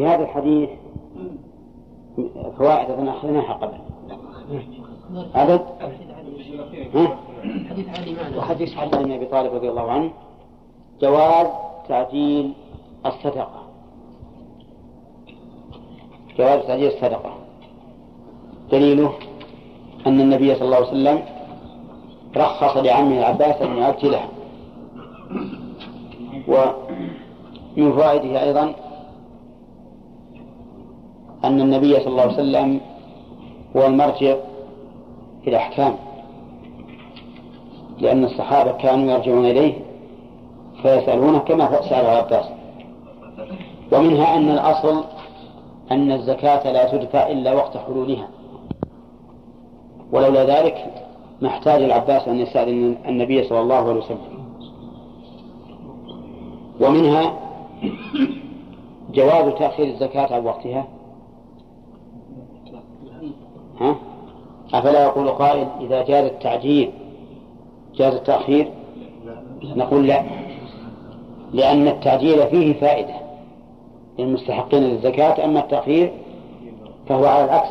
في هذا الحديث فوائد أظن أخذناها قبل. عدد ها؟ حديث علي وحديث علي بن أبي طالب رضي الله عنه جواز تعجيل الصدقة. جواز تعجيل الصدقة. دليله أن النبي صلى الله عليه وسلم رخص لعمه العباس أن يعجلها. ومن فوائده أيضا أن النبي صلى الله عليه وسلم هو المرجع في الأحكام لأن الصحابة كانوا يرجعون إليه فيسألونه كما سأل العباس ومنها أن الأصل أن الزكاة لا تدفع إلا وقت حلولها. ولولا ذلك ما احتاج العباس أن يسأل النبي صلى الله عليه وسلم. ومنها جواز تأخير الزكاة عن وقتها. ها؟ أفلا يقول قائل إذا جاز التعجيل جاز التأخير؟ نقول لا. لأن التعجيل فيه فائدة للمستحقين للزكاة أما التأخير فهو على العكس.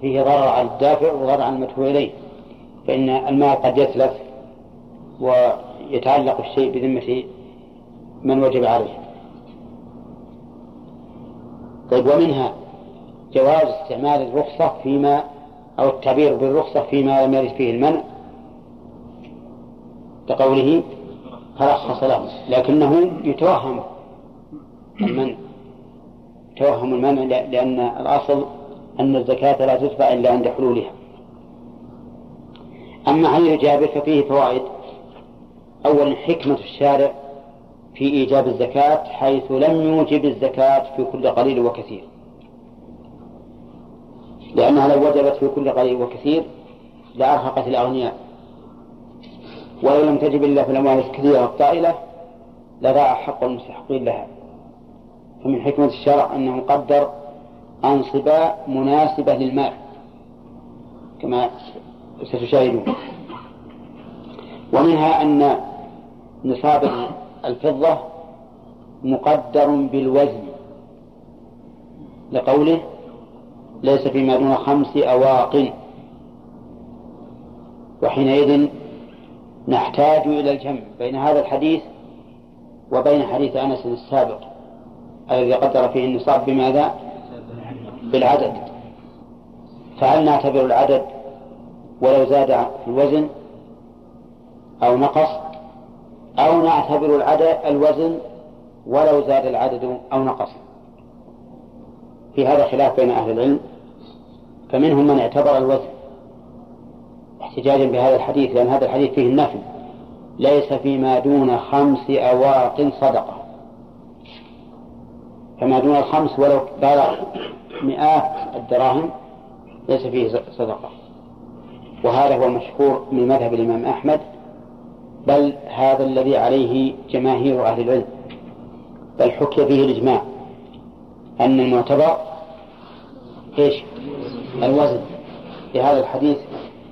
فيه ضرر على الدافع وضرر على المدفوع إليه. فإن المال قد يتلف ويتعلق الشيء بذمة من وجب عليه. طيب ومنها جواز استعمال الرخصة فيما أو التعبير بالرخصة فيما لم يرد فيه المنع كقوله فرخص له لكنه يتوهم المنع يتوهم المنع لأن الأصل أن الزكاة لا تدفع إلا عند حلولها. أما حديث جابر ففيه فوائد؟ أولا حكمة الشارع في إيجاب الزكاة حيث لم يوجب الزكاة في كل قليل وكثير. لأنها لو وجبت في كل قليل وكثير لأرهقت الأغنياء. ولو لم تجب إلا في الأموال الكثيرة الطائلة لضاع حق المستحقين لها. فمن حكمة الشرع أنه قدر أنصبة مناسبة للمال كما ستشاهدون. ومنها أن نصاب الفضة مقدر بالوزن لقوله ليس فيما دون خمس أواق. وحينئذ نحتاج إلى الجمع بين هذا الحديث وبين حديث أنس السابق الذي قدر فيه النصاب بماذا؟ بالعدد. فهل نعتبر العدد ولو زاد في الوزن أو نقص؟ أو نعتبر العدد الوزن ولو زاد العدد أو نقص؟ في هذا خلاف بين أهل العلم فمنهم من اعتبر الوزن احتجاجا بهذا الحديث لأن هذا الحديث فيه النفي. ليس فيما دون خمس أواق صدقة. فما دون الخمس ولو بلغ مئات الدراهم ليس فيه صدقة. وهذا هو المشهور من مذهب الإمام أحمد بل هذا الذي عليه جماهير أهل العلم بل حكي فيه الإجماع. أن المعتبر إيش؟ الوزن. لهذا الحديث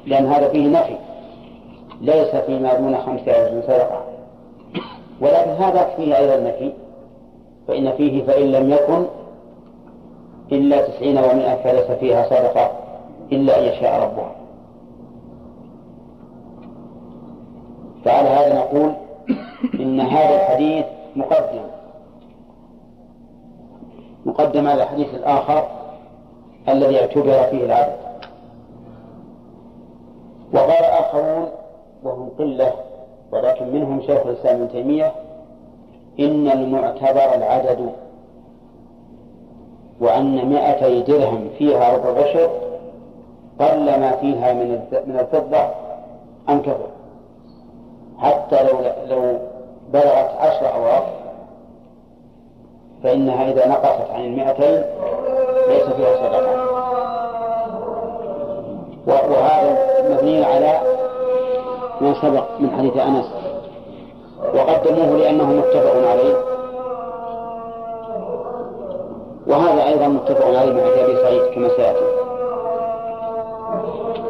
لأن هذا فيه نفي. ليس فيما دون خمسة أوزن صدقة. ولكن هذا فيه أيضا نفي. فإن فيه فإن لم يكن إلا تسعين ومائة فليس فيها صدقة إلا أن يشاء ربها. فعلى هذا نقول إن هذا الحديث مقدم. مقدم على الحديث الآخر الذي اعتبر فيه العدد وقال آخرون وهم قلة ولكن منهم شيخ الإسلام ابن تيمية إن المعتبر العدد وأن مائتي درهم فيها ربع عشر قل ما فيها من من الفضة أم كثر. حتى لو لو بلغت عشر أواق فإنها إذا نقصت عن المائتين ليس فيها صدقة. وهذا مبني على ما سبق من حديث أنس. وقدموه لأنه متفق عليه. وهذا أيضا متفق عليه مع أبي سعيد كما سيأتي.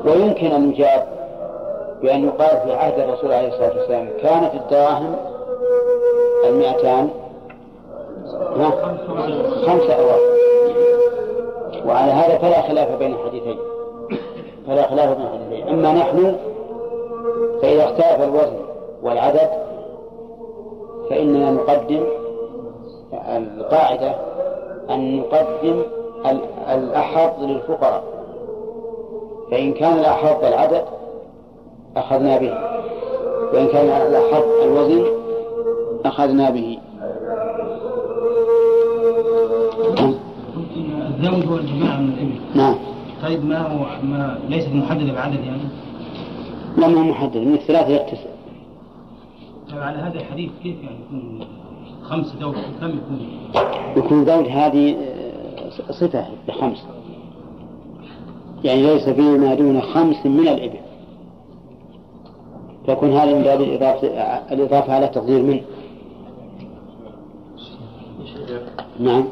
ويمكن أن يجاب بأن يقال في عهد الرسول عليه الصلاة والسلام كانت الدراهم المئتان خمسة أواق وعلى هذا فلا خلاف بين الحديثين. فلا خلاف بين الحديثين. أما نحن فإذا اختلف الوزن والعدد فإننا نقدم القاعدة أن نقدم الأحظ للفقراء. فإن كان الأحظ العدد أخذنا به. وإن كان الأحظ الوزن أخذنا به. الزوج هو الجماعة من الإبل. نعم. طيب ما هو ما ليست محددة بعدد يعني؟ لا ما محدد من الثلاثة يقتصر طيب على هذا الحديث كيف يعني يكون خمسة زوج كم يكون؟ يكون زوج هذه آه، صفة بخمس. يعني ليس فيه ما دون خمس من الإبل. تكون هذه من باب الإضافة, الإضافة على تقدير منه. نعم.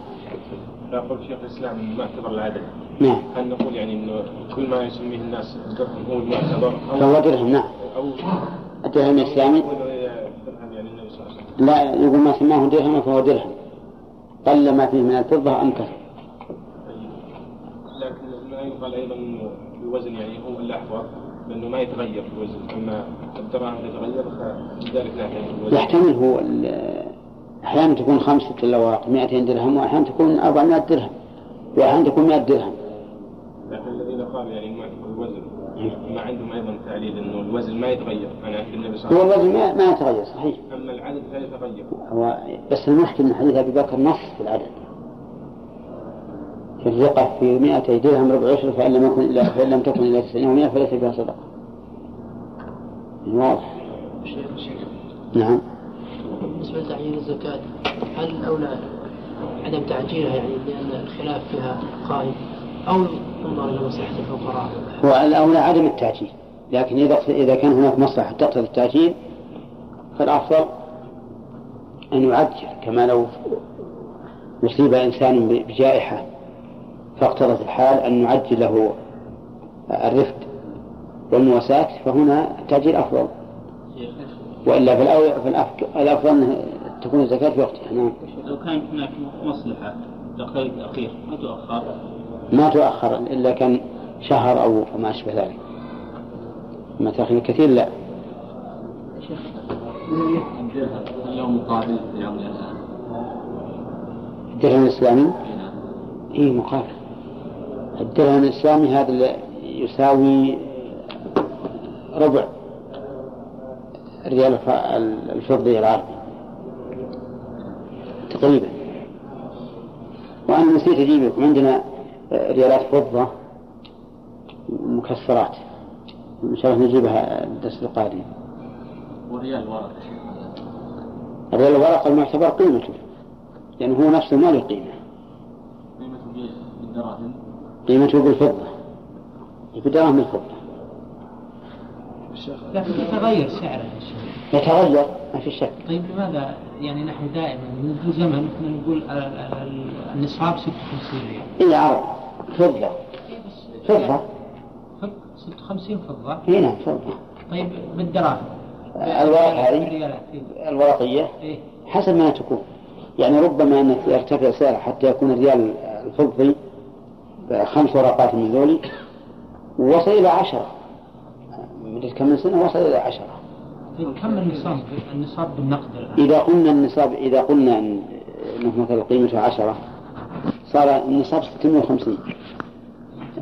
يقول شيخ الإسلام معتبر العدد نعم. هل نقول يعني إنه كل ما يسميه الناس الدرهم هو المعتبر؟ أو فهو درهم نعم. أو الدرهم درهم يعني لا يقول ما سماه درهم فهو درهم. قل ما فيه من الفضة أم كثر لكن ما يقال أيضا إنه الوزن يعني هو الأحوط لأنه ما يتغير الوزن. أما الدراهم تتغير فلذلك الوزن. يحتمل هو أحيانا تكون خمسة الأواق 200 درهم وأحيانا تكون 400 درهم وأحيانا تكون 100 درهم. لكن الذين قالوا يعني المعتبر الوزن ما عندهم أيضا تعليل إنه الوزن ما يتغير. عهد النبي صلى الله هو عليه الوزن ما, يتغير صحيح. وسلم أما العدد فيتغير هو بس المشكل من حديث أبي بكر نص في العدد. في الرقة في 200 درهم ربع عشر فإن لم يكن إلا فإن لم تكن إلا 90 و100 فليس بها صدقة. واضح. نعم. بالنسبة لتعيين الزكاة هل الأولى عدم تعجيلها يعني لأن الخلاف فيها قائم. أو ينظر إلى مصلحة الفقراء. هو الأولى عدم التعجيل. لكن إذا إذا كان هناك مصلحة تقتضي التعجيل فالأفضل أن يعجل. كما لو أصيب إنسان بجائحة فاقتضت الحال أن نعجل له الرفد والمواساة فهنا التعجيل أفضل. فالأولى فالأفك- الأفضل أن تكون الزكاة في وقتها نعم. لو كان هناك مصلحة دقائق الأخير ما تؤخر؟ ما تؤخر إلا كان شهر أو ما أشبه ذلك. ما تأخير كثير لا. اليوم مقابل اليوم الآن. الدرهم الإسلامي؟ إيه مقابل. الدرهم الإسلامي هذا اللي يساوي ربع. ريال الف- الفضي العربي تقريبا. وأنا نسيت أجيب لكم عندنا ريالات فضة مكسرات. إن شاء الله نجيبها الدرس القادم. وريال ورق. الريال الورق المعتبر قيمته. لأنه هو نفسه ما له قيمة. قيمته بالدراهم. قيمته بالفضة. بدراهم الفضة. لكن يتغير سعره يا شيخ. يتغير؟ ما في شك. طيب لماذا؟ يعني نحن دائما منذ زمن كنا نقول ال- ال- ال- النصاب 56 ريال. إلا عرض فضة. فضة. فك 56 فضة. هنا فضة. طيب بالدراهم. الورق هذه؟ إيه. الورقية؟ إيه. حسب ما تكون. يعني ربما أنك يرتفع سعره حتى يكون الريال الفضي خمس ورقات من ذولي ووصل إلى عشرة. مدة كم من سنة؟ وصل إلى عشرة. طيب كم النصاب النصاب بالنقد الآن؟ إذا قلنا النصاب إذا قلنا أنه مثلا قيمته عشرة صار النصاب 650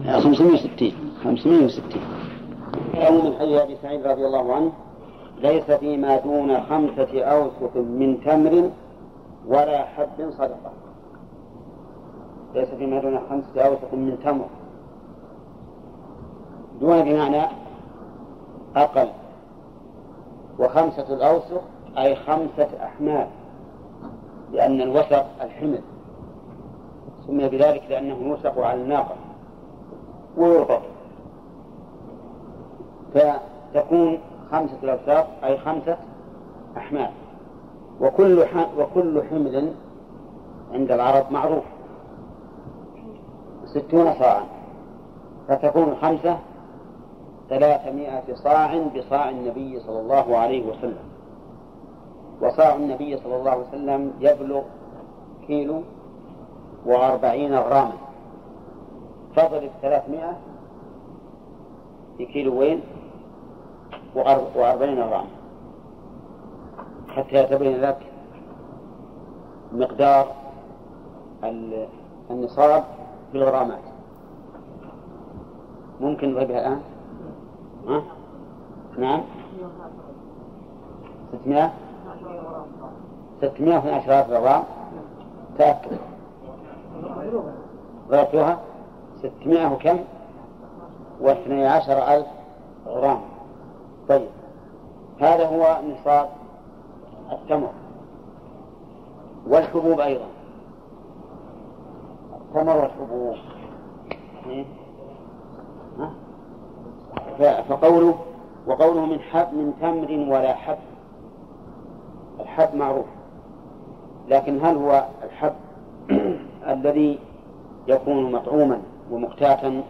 آه، 560 560 يوم من حديث أبي سعيد رضي الله عنه ليس فيما دون خمسة أوسق من تمر ولا حب صدقة. ليس فيما دون خمسة أوسق من تمر. دون بمعنى أقل. وخمسة الأوسق أي خمسة أحمال لأن الوسق الحمل. سمي بذلك لأنه يوسق على الناقة ويربط. فتكون خمسة الأوساق أي خمسة أحمال. وكل. وكل حمل عند العرب معروف. ستون صاعا. فتكون الخمسة ثلاثمائة صاع بصاع النبي صلى الله عليه وسلم. وصاع النبي صلى الله عليه وسلم يبلغ كيلو وأربعين غراما. فضل ثلاثمائة في كيلوين وأربعين غراما. حتى يتبين لك مقدار النصاب في الغرامات. ممكن نضربها الآن؟ ها؟ نعم. ستمائة؟ ستمائة واثنى عشر غرام تأكد. ضربتها ستمائة وكم؟ واثني عشر ألف غرام طيب. هذا هو نصاب التمر. والحبوب أيضا. التمر والحبوب. إيه؟ فقوله وقوله من حب من تمر ولا حب. الحب معروف لكن هل هو الحب الذي يكون مطعوما ومقتاتا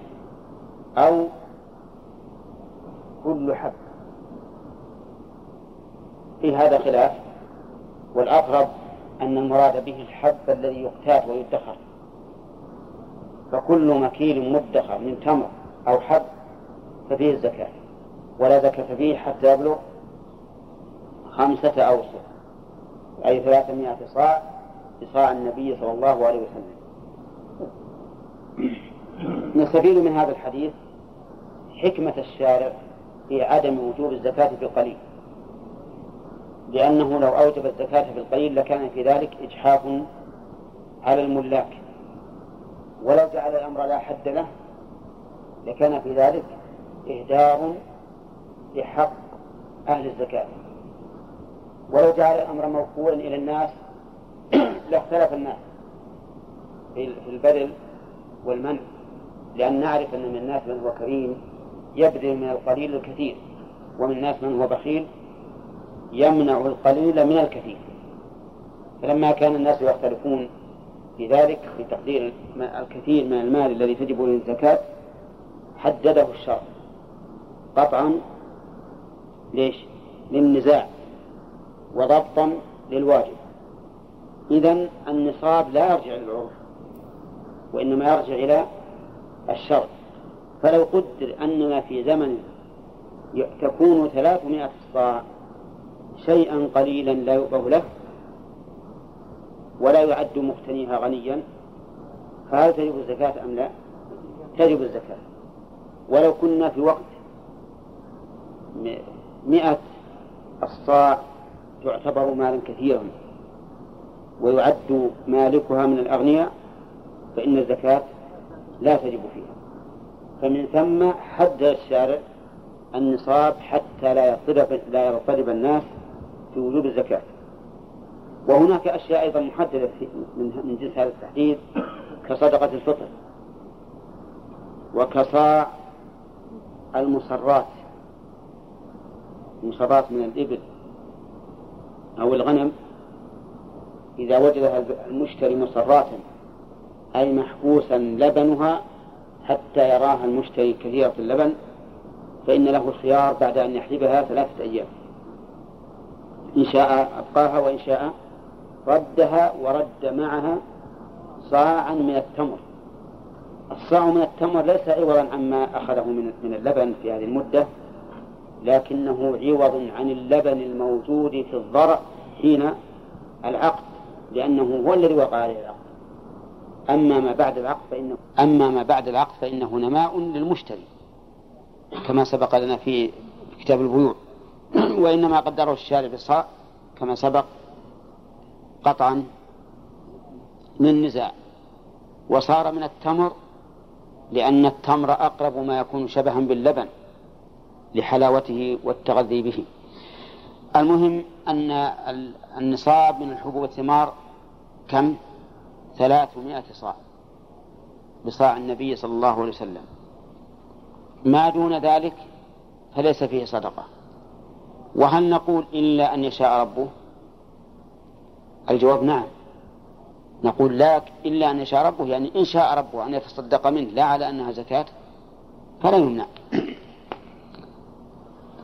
أو كل حب؟ في هذا خلاف والأقرب أن المراد به الحب الذي يقتات ويدخر. فكل مكيل مدخر من تمر أو حب ففيه الزكاة. ولا زكاة فيه حتى يبلغ خمسة أوسط أي ثلاثمائة صاع بصاع النبي صلى الله عليه وسلم. نستفيد من هذا الحديث حكمة الشارع في عدم وجوب الزكاة في القليل. لأنه لو أوجب الزكاة في القليل لكان في ذلك إجحاف على الملاك. ولو جعل الأمر لا حد له لكان في ذلك إهدار لحق أهل الزكاة. ولو جعل الأمر موكولا إلى الناس لاختلف الناس في البذل والمنع. لأن نعرف أن من الناس من هو كريم يبذل من القليل الكثير ومن الناس من هو بخيل يمنع القليل من الكثير. فلما كان الناس يختلفون في ذلك في تقدير الكثير من المال الذي تجب له الزكاة حدده الشرع. قطعا ليش؟ للنزاع وضبطا للواجب إذا النصاب لا يرجع للعرف وإنما يرجع إلى الشرع فلو قدر أننا في زمن تكون ثلاثمائة صاع شيئا قليلا لا يؤبه له ولا يعد مقتنيها غنيا فهل تجب الزكاة أم لا؟ تجب الزكاة ولو كنا في وقت مئة الصاع تعتبر مالا كثيرا ويعد مالكها من الأغنياء فإن الزكاة لا تجب فيها. فمن ثم حدد الشارع النصاب حتى لا يضطرب لا يضطرب الناس في وجوب الزكاة. وهناك أشياء أيضا محددة من جنس هذا التحديد كصدقة الفطر وكصاع المصرات. المصرات من الإبل أو الغنم إذا وجد المشتري مصراتا أي محبوسا لبنها حتى يراها المشتري كثيرة اللبن فإن له الخيار بعد أن يحلبها ثلاثة أيام. إن شاء أبقاها وإن شاء ردها ورد معها صاعا من التمر. الصاع من التمر ليس عوضا عما أخذه من اللبن في هذه المدة. لكنه عوض عن اللبن الموجود في الضرع حين العقد لأنه هو الذي وقع عليه العقد. أما ما بعد العقد فإنه أما ما بعد العقد فإنه نماء للمشتري كما سبق لنا في كتاب البيوع. وإنما قدره الشارع بالصاع كما سبق قطعا من نزاع. وصار من التمر لأن التمر أقرب ما يكون شبها باللبن. لحلاوته والتغذي به. المهم أن النصاب من الحبوب والثمار كم؟ ثلاثمائة صاع. بصاع النبي صلى الله عليه وسلم. ما دون ذلك فليس فيه صدقة. وهل نقول إلا أن يشاء ربه؟ الجواب نعم. نقول لا إلا أن يشاء ربه يعني إن شاء ربه أن يتصدق منه لا على أنها زكاة فلا يمنع.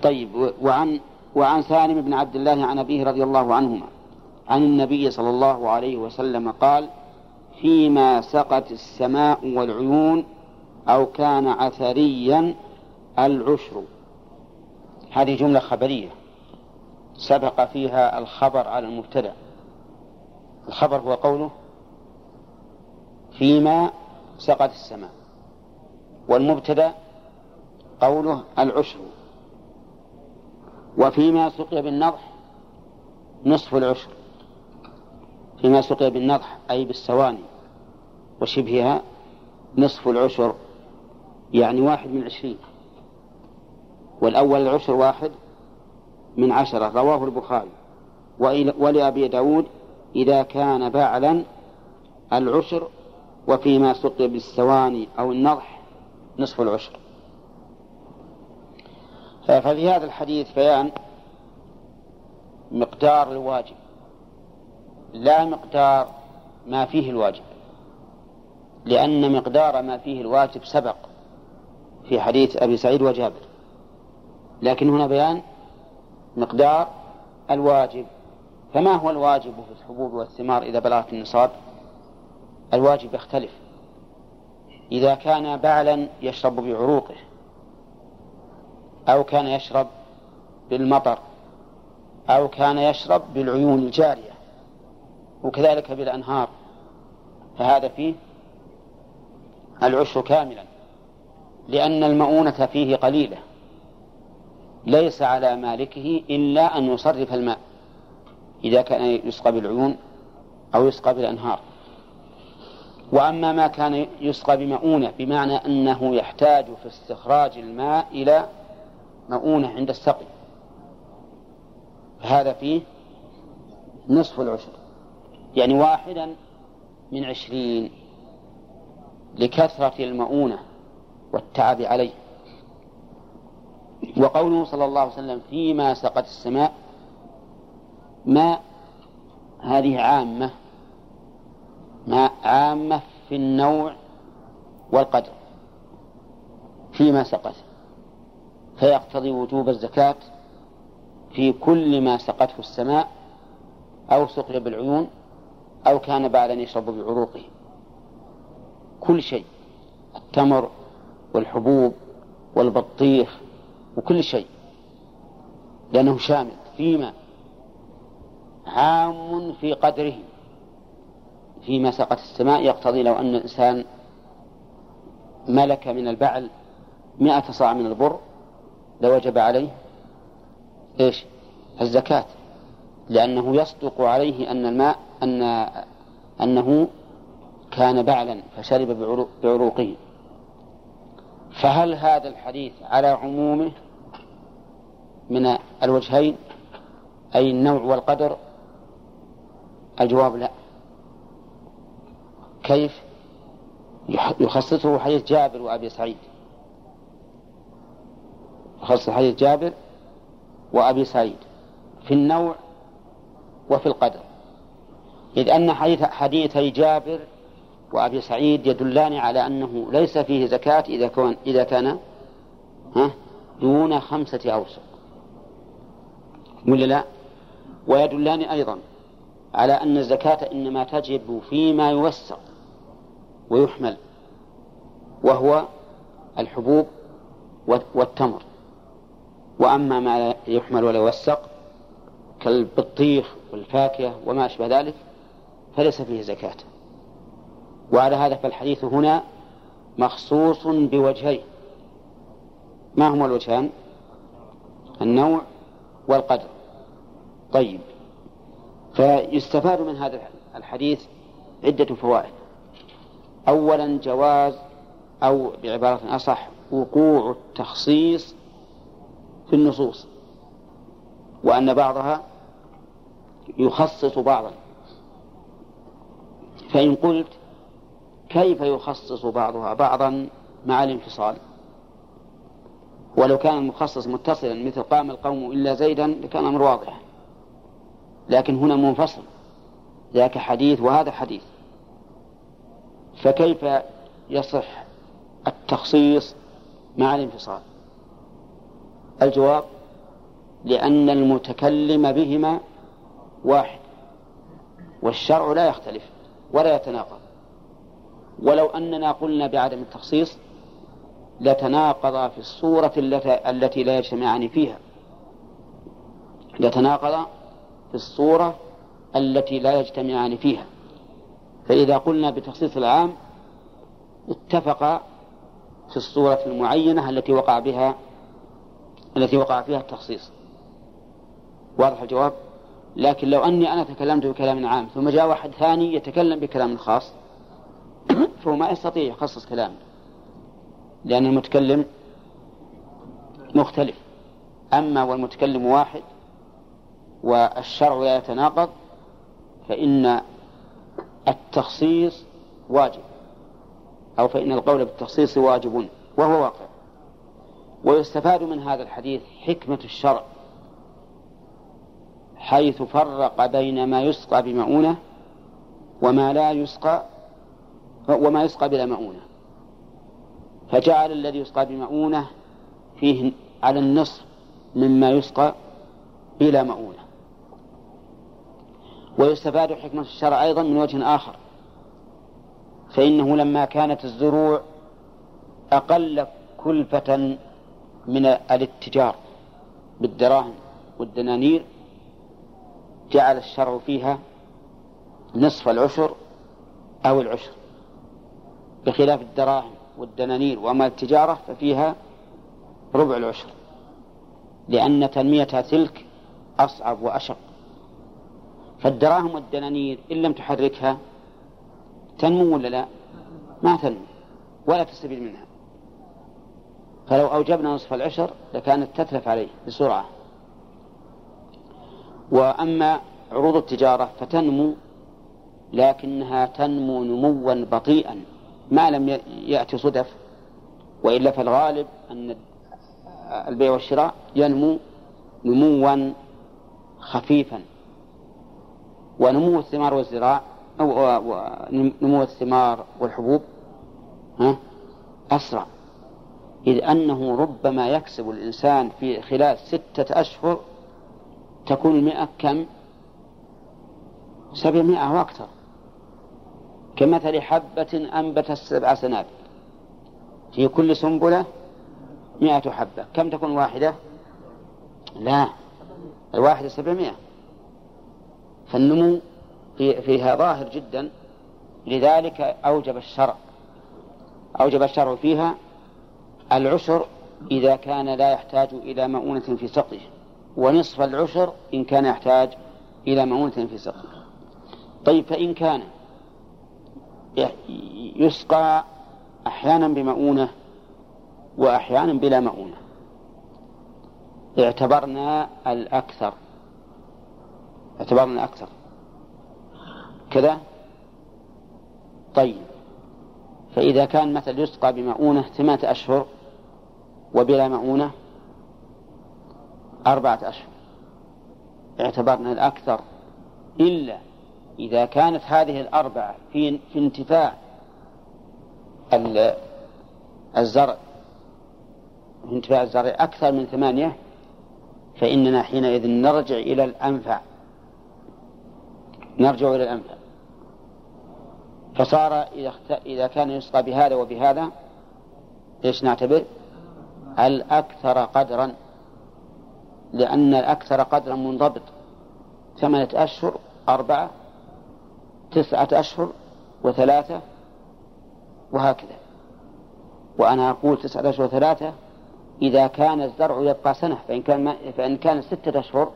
طيب وعن وعن سالم بن عبد الله عن أبيه رضي الله عنهما عن النبي صلى الله عليه وسلم قال فيما سقت السماء والعيون أو كان عثريا العشر. هذه جملة خبرية سبق فيها الخبر على المبتدأ. الخبر هو قوله فيما سقت السماء. والمبتدأ قوله العشر. وفيما سقي بالنضح نصف العشر. فيما سقي بالنضح أي بالسواني وشبهها نصف العشر يعني واحد من عشرين. والأول العشر واحد من عشرة رواه البخاري. ولأبي داود إذا كان بعلا العشر وفيما سقي بالسواني أو النضح نصف العشر. ففي هذا الحديث بيان مقدار الواجب لا مقدار ما فيه الواجب لأن مقدار ما فيه الواجب سبق في حديث أبي سعيد وجابر. لكن هنا بيان مقدار الواجب. فما هو الواجب في الحبوب والثمار إذا بلغت النصاب؟ الواجب يختلف. إذا كان بعلا يشرب بعروقه أو كان يشرب بالمطر أو كان يشرب بالعيون الجارية وكذلك بالأنهار. فهذا فيه العشر كاملا لأن المؤونة فيه قليلة. ليس على مالكه إلا أن يصرف الماء إذا كان يسقى بالعيون أو يسقى بالأنهار. وأما ما كان يسقى بمؤونة بمعنى أنه يحتاج في استخراج الماء إلى مؤونة عند السقي. هذا فيه نصف العشر. يعني واحدا من عشرين لكثرة المؤونة والتعب عليه. وقوله صلى الله عليه وسلم فيما سقت السماء ما هذه عامة ما عامة في النوع والقدر. فيما سقت. فيقتضي وجوب الزكاة في كل ما سقته السماء أو سقي بالعيون أو كان بعد أن يشرب بعروقه. كل شيء التمر والحبوب والبطيخ وكل شيء. لأنه شامل فيما عام في قدره. فيما سقت السماء يقتضي لو أن الإنسان ملك من البعل مئة صاع من البر لوجب عليه إيش؟ الزكاة. لأنه يصدق عليه أن الماء أن أنه كان بعلا فشرب بعروقه. فهل هذا الحديث على عمومه من الوجهين؟ أي النوع والقدر؟ الجواب لا. كيف؟ يخصصه حديث جابر وأبي سعيد. يخصص حديث جابر وأبي سعيد في النوع وفي القدر. إذ أن حديث حديثي جابر وأبي سعيد يدلان على أنه ليس فيه زكاة إذا كان إذا كان ها دون خمسة أوسق. ولا لا؟ ويدلان أيضا على أن الزكاة إنما تجب فيما يوسق ويحمل وهو الحبوب والتمر. وأما ما يحمل ولا يوسق كالبطيخ والفاكهة وما أشبه ذلك فليس فيه زكاة. وعلى هذا فالحديث هنا مخصوص بوجهين. ما هما الوجهان؟ النوع والقدر. طيب. فيستفاد من هذا الحديث عدة فوائد. أولا جواز أو بعبارة أصح وقوع التخصيص في النصوص وأن بعضها يخصص بعضا. فإن قلت كيف يخصص بعضها بعضا مع الانفصال؟ ولو كان المخصص متصلا مثل قام القوم إلا زيدا لكان الأمر واضح. لكن هنا منفصل ذاك حديث وهذا حديث. فكيف يصح التخصيص مع الانفصال؟ الجواب لأن المتكلم بهما واحد والشرع لا يختلف ولا يتناقض. ولو أننا قلنا بعدم التخصيص لتناقض في الصورة التي لا يجتمعان فيها. لتناقض في الصورة التي لا يجتمعان فيها. فإذا قلنا بتخصيص العام اتفق في الصورة المعينة التي وقع بها التي وقع فيها التخصيص. واضح الجواب؟ لكن لو أني أنا تكلمت بكلام عام ثم جاء واحد ثاني يتكلم بكلام خاص فهو ما يستطيع يخصص كلامه لأن المتكلم مختلف. أما والمتكلم واحد والشرع لا يتناقض فإن التخصيص واجب أو فإن القول بالتخصيص واجب وهو واقع. ويستفاد من هذا الحديث حكمة الشرع حيث فرق بين ما يسقى بمؤونة وما لا يسقى وما يسقى بلا مؤونة فجعل الذي يسقى بمؤونة فيه على النصف مما يسقى بلا مؤونة ويستفاد حكمة الشرع أيضا من وجه آخر فإنه لما كانت الزروع أقل كلفة من الاتجار بالدراهم والدنانير جعل الشرع فيها نصف العشر أو العشر. بخلاف الدراهم والدنانير وأما التجارة ففيها ربع العشر لأن تنميتها تلك أصعب وأشق. فالدراهم والدنانير إن لم تحركها تنمو ولا لا؟ ما تنمو ولا تستفيد منها. فلو أوجبنا نصف العشر لكانت تتلف عليه بسرعة. وأما عروض التجارة فتنمو لكنها تنمو نموا بطيئا. ما لم يأتي صدف وإلا فالغالب أن البيع والشراء ينمو نموا خفيفا. ونمو الثمار والزراع أو نمو الثمار والحبوب ها أسرع. إذ أنه ربما يكسب الإنسان في خلال ستة أشهر تكون المئة كم؟ سبعمائة وأكثر كمثل حبة أنبتت سبع سنابل. في كل سنبلة مئة حبة. كم تكون واحدة؟ لا الواحدة سبعمائة. فالنمو في فيها ظاهر جدا. لذلك أوجب الشرع. أوجب الشرع فيها العشر إذا كان لا يحتاج إلى مؤونة في سقيه ونصف العشر إن كان يحتاج إلى مؤونة في سقيه طيب فإن كان يسقى أحيانا بمؤونة وأحيانا بلا مؤونة اعتبرنا الأكثر. اعتبرنا الأكثر. كذا؟ طيب فإذا كان مثل يسقى بمؤونة ثمانية أشهر وبلا مؤونة أربعة أشهر. اعتبرنا الأكثر إلا إذا كانت هذه الأربعة في في انتفاع الزرع في انتفاع الزرع أكثر من ثمانية فإننا حينئذ نرجع إلى الأنفع. نرجع إلى الأنفع. فصار إذا إذا كان يسقى بهذا وبهذا إيش نعتبر؟ الأكثر قدرا لأن الأكثر قدرا منضبط. ثمانية أشهر أربعة تسعة أشهر وثلاثة وهكذا. وأنا أقول تسعة أشهر وثلاثة إذا كان الزرع يبقى سنة فإن كان ما فإن كان ستة أشهر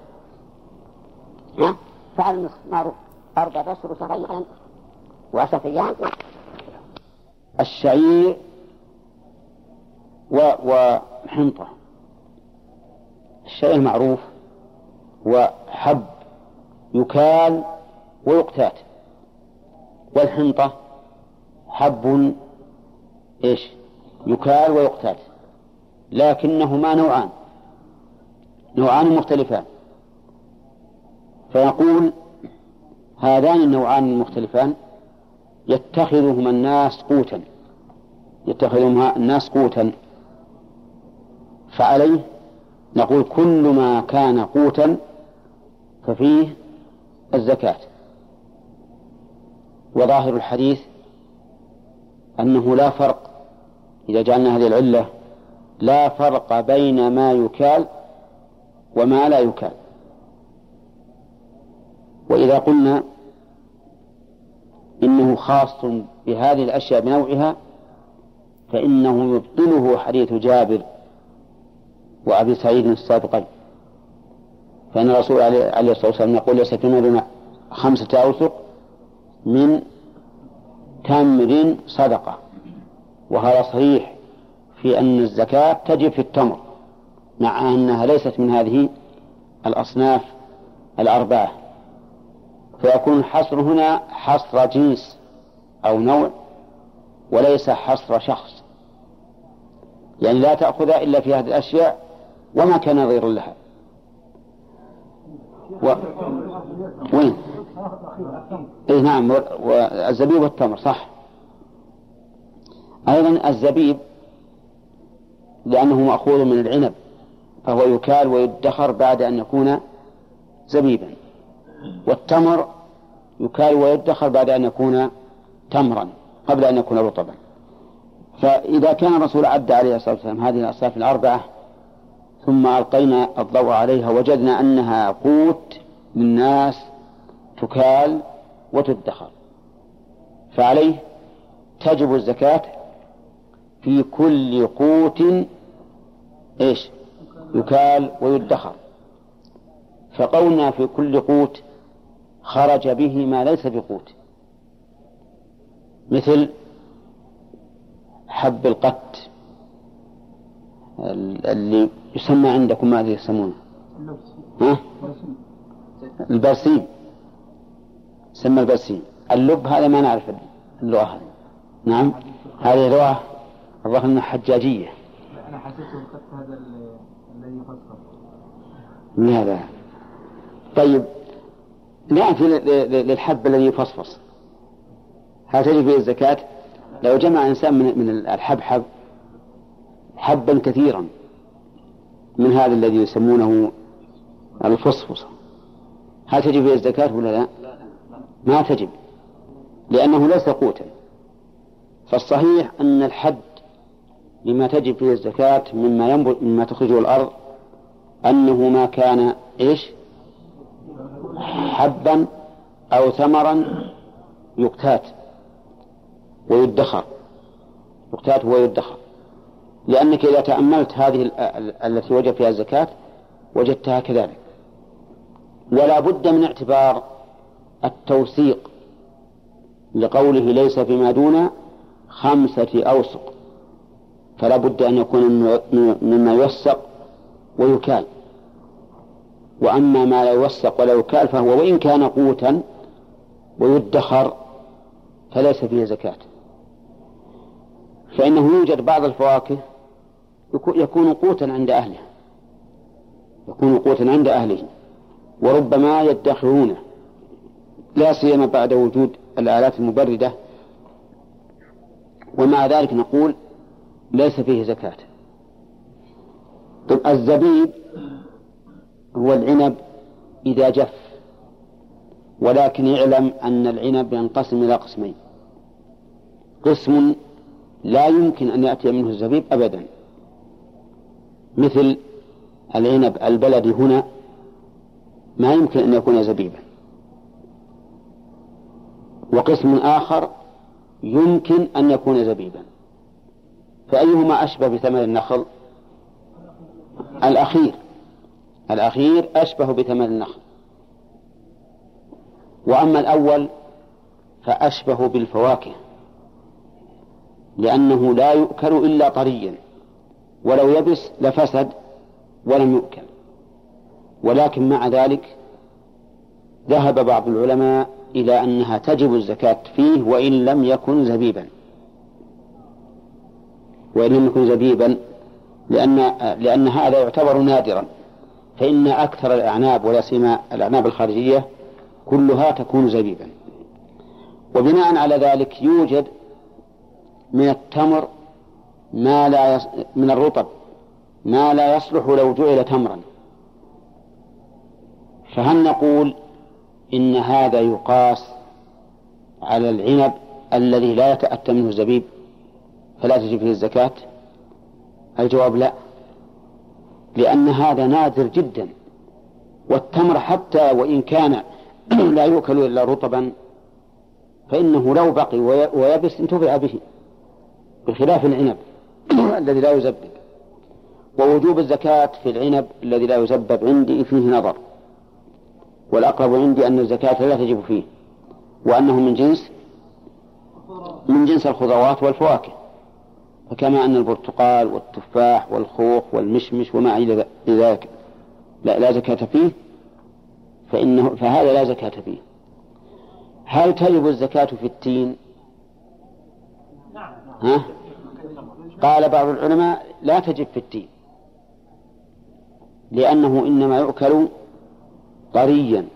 فعلى النصف معروف. أربعة أشهر وشهرين وعشرة أيام. الشعير وحنطة. الشيء المعروف هو حب يكال ويقتات. والحنطة حب إيش؟ يكال ويقتات. لكنهما نوعان. نوعان مختلفان. فيقول هذان النوعان المختلفان يتخذهما الناس قوتا. يتخذهما الناس قوتا. فعليه نقول كل ما كان قوتا ففيه الزكاة. وظاهر الحديث أنه لا فرق إذا جعلنا هذه العلة لا فرق بين ما يكال وما لا يكال. وإذا قلنا إنه خاص بهذه الأشياء بنوعها فإنه يبطله حديث جابر وأبي سعيد السابقين فإن الرسول عليه الصلاة والسلام يقول ليس في خمسة أوسق من تمر صدقة. وهذا صحيح في أن الزكاة تجب في التمر مع أنها ليست من هذه الأصناف الأربعة. فيكون الحصر هنا حصر جنس أو نوع وليس حصر شخص. يعني لا تأخذ إلا في هذه الأشياء وما كان نظير لها. و... وين؟ اي نعم والزبيب والتمر صح. أيضا الزبيب لأنه مأخوذ من العنب فهو يكال ويدخر بعد أن يكون زبيبا. والتمر يكال ويدخر بعد أن يكون تمرا قبل أن يكون رطبا. فإذا كان الرسول عد عليه الصلاة والسلام هذه الأصناف الأربعة ثم ألقينا الضوء عليها وجدنا أنها قوت للناس تكال وتدخر. فعليه تجب الزكاة في كل قوت إيش؟ يكال ويدخر. فقولنا في كل قوت خرج به ما ليس بقوت. مثل حب القت اللي يسمى عندكم ماذا يسمونه؟ ها؟ البرسيم. سمى البرسيم. اللب هذا ما نعرف اللغة هذه. نعم؟ هذه لغة الظاهر انها حجاجية. أنا حسيت هذا الذي يفسر. لا لا طيب نأتي للحب الذي يفصفص. هل تجب فيه الزكاة؟ لو جمع إنسان من من الحبحب حبا كثيرا. من هذا الذي يسمونه الفصفص. هل تجب فيه الزكاة ولا لا؟ ما تجب لأنه ليس قوتا. فالصحيح أن الحد لما تجب فيه الزكاة مما ينبت مما تخرجه الأرض أنه ما كان إيش؟ حبا أو ثمرا يقتات ويدخر. يقتات ويدخر. لأنك إذا تأملت هذه التي وجب فيها الزكاة وجدتها كذلك. ولا بد من اعتبار التوثيق لقوله ليس فيما دون خمسة أوسق. فلا بد أن يكون مما يوثق ويكال. وأما ما لا يوثق ولا يكال فهو وإن كان قوتا ويدخر فليس فيه زكاة. فإنه يوجد بعض الفواكه يكون قوتا عند أهله. يكون قوتا عند أهله. وربما يدخرونه لا سيما بعد وجود الآلات المبردة. ومع ذلك نقول ليس فيه زكاة. طيب الزبيب هو العنب إذا جف. ولكن يعلم أن العنب ينقسم إلى قسمين. قسم لا يمكن أن يأتي منه الزبيب أبدا. مثل العنب البلدي هنا ما يمكن أن يكون زبيبا. وقسم آخر يمكن أن يكون زبيبا. فأيهما أشبه بثمر النخل؟ الأخير. الأخير أشبه بثمر النخل. وأما الأول فأشبه بالفواكه لأنه لا يؤكل إلا طريا. ولو يبس لفسد ولم يؤكل. ولكن مع ذلك ذهب بعض العلماء إلى أنها تجب الزكاة فيه وإن لم يكن زبيبا. وإن لم يكن زبيبا لأن لأن هذا يعتبر نادرا. فإن أكثر الأعناب ولا سيما الأعناب الخارجية كلها تكون زبيبا. وبناء على ذلك يوجد من التمر ما لا يص... من الرطب ما لا يصلح لو جعل تمرا فهل نقول إن هذا يقاس على العنب الذي لا يتأتى منه الزبيب فلا تجب فيه الزكاة؟ الجواب لا لأن هذا نادر جدا والتمر حتى وإن كان لا يؤكل إلا رطبا فإنه لو بقي ويبس انتفع به بخلاف العنب. الذي لا يزبب ووجوب الزكاة في العنب الذي لا يزبب عندي فيه نظر والأقرب عندي أن الزكاة لا تجب فيه وأنه من جنس من جنس الخضروات والفواكه فكما أن البرتقال والتفاح والخوخ والمشمش وما إلى ذلك لا, لا زكاة فيه فإنه فهذا لا زكاة فيه هل تجب الزكاة في التين؟ ها؟ قال بعض العلماء لا تجب في التين لأنه إنما يؤكل طريا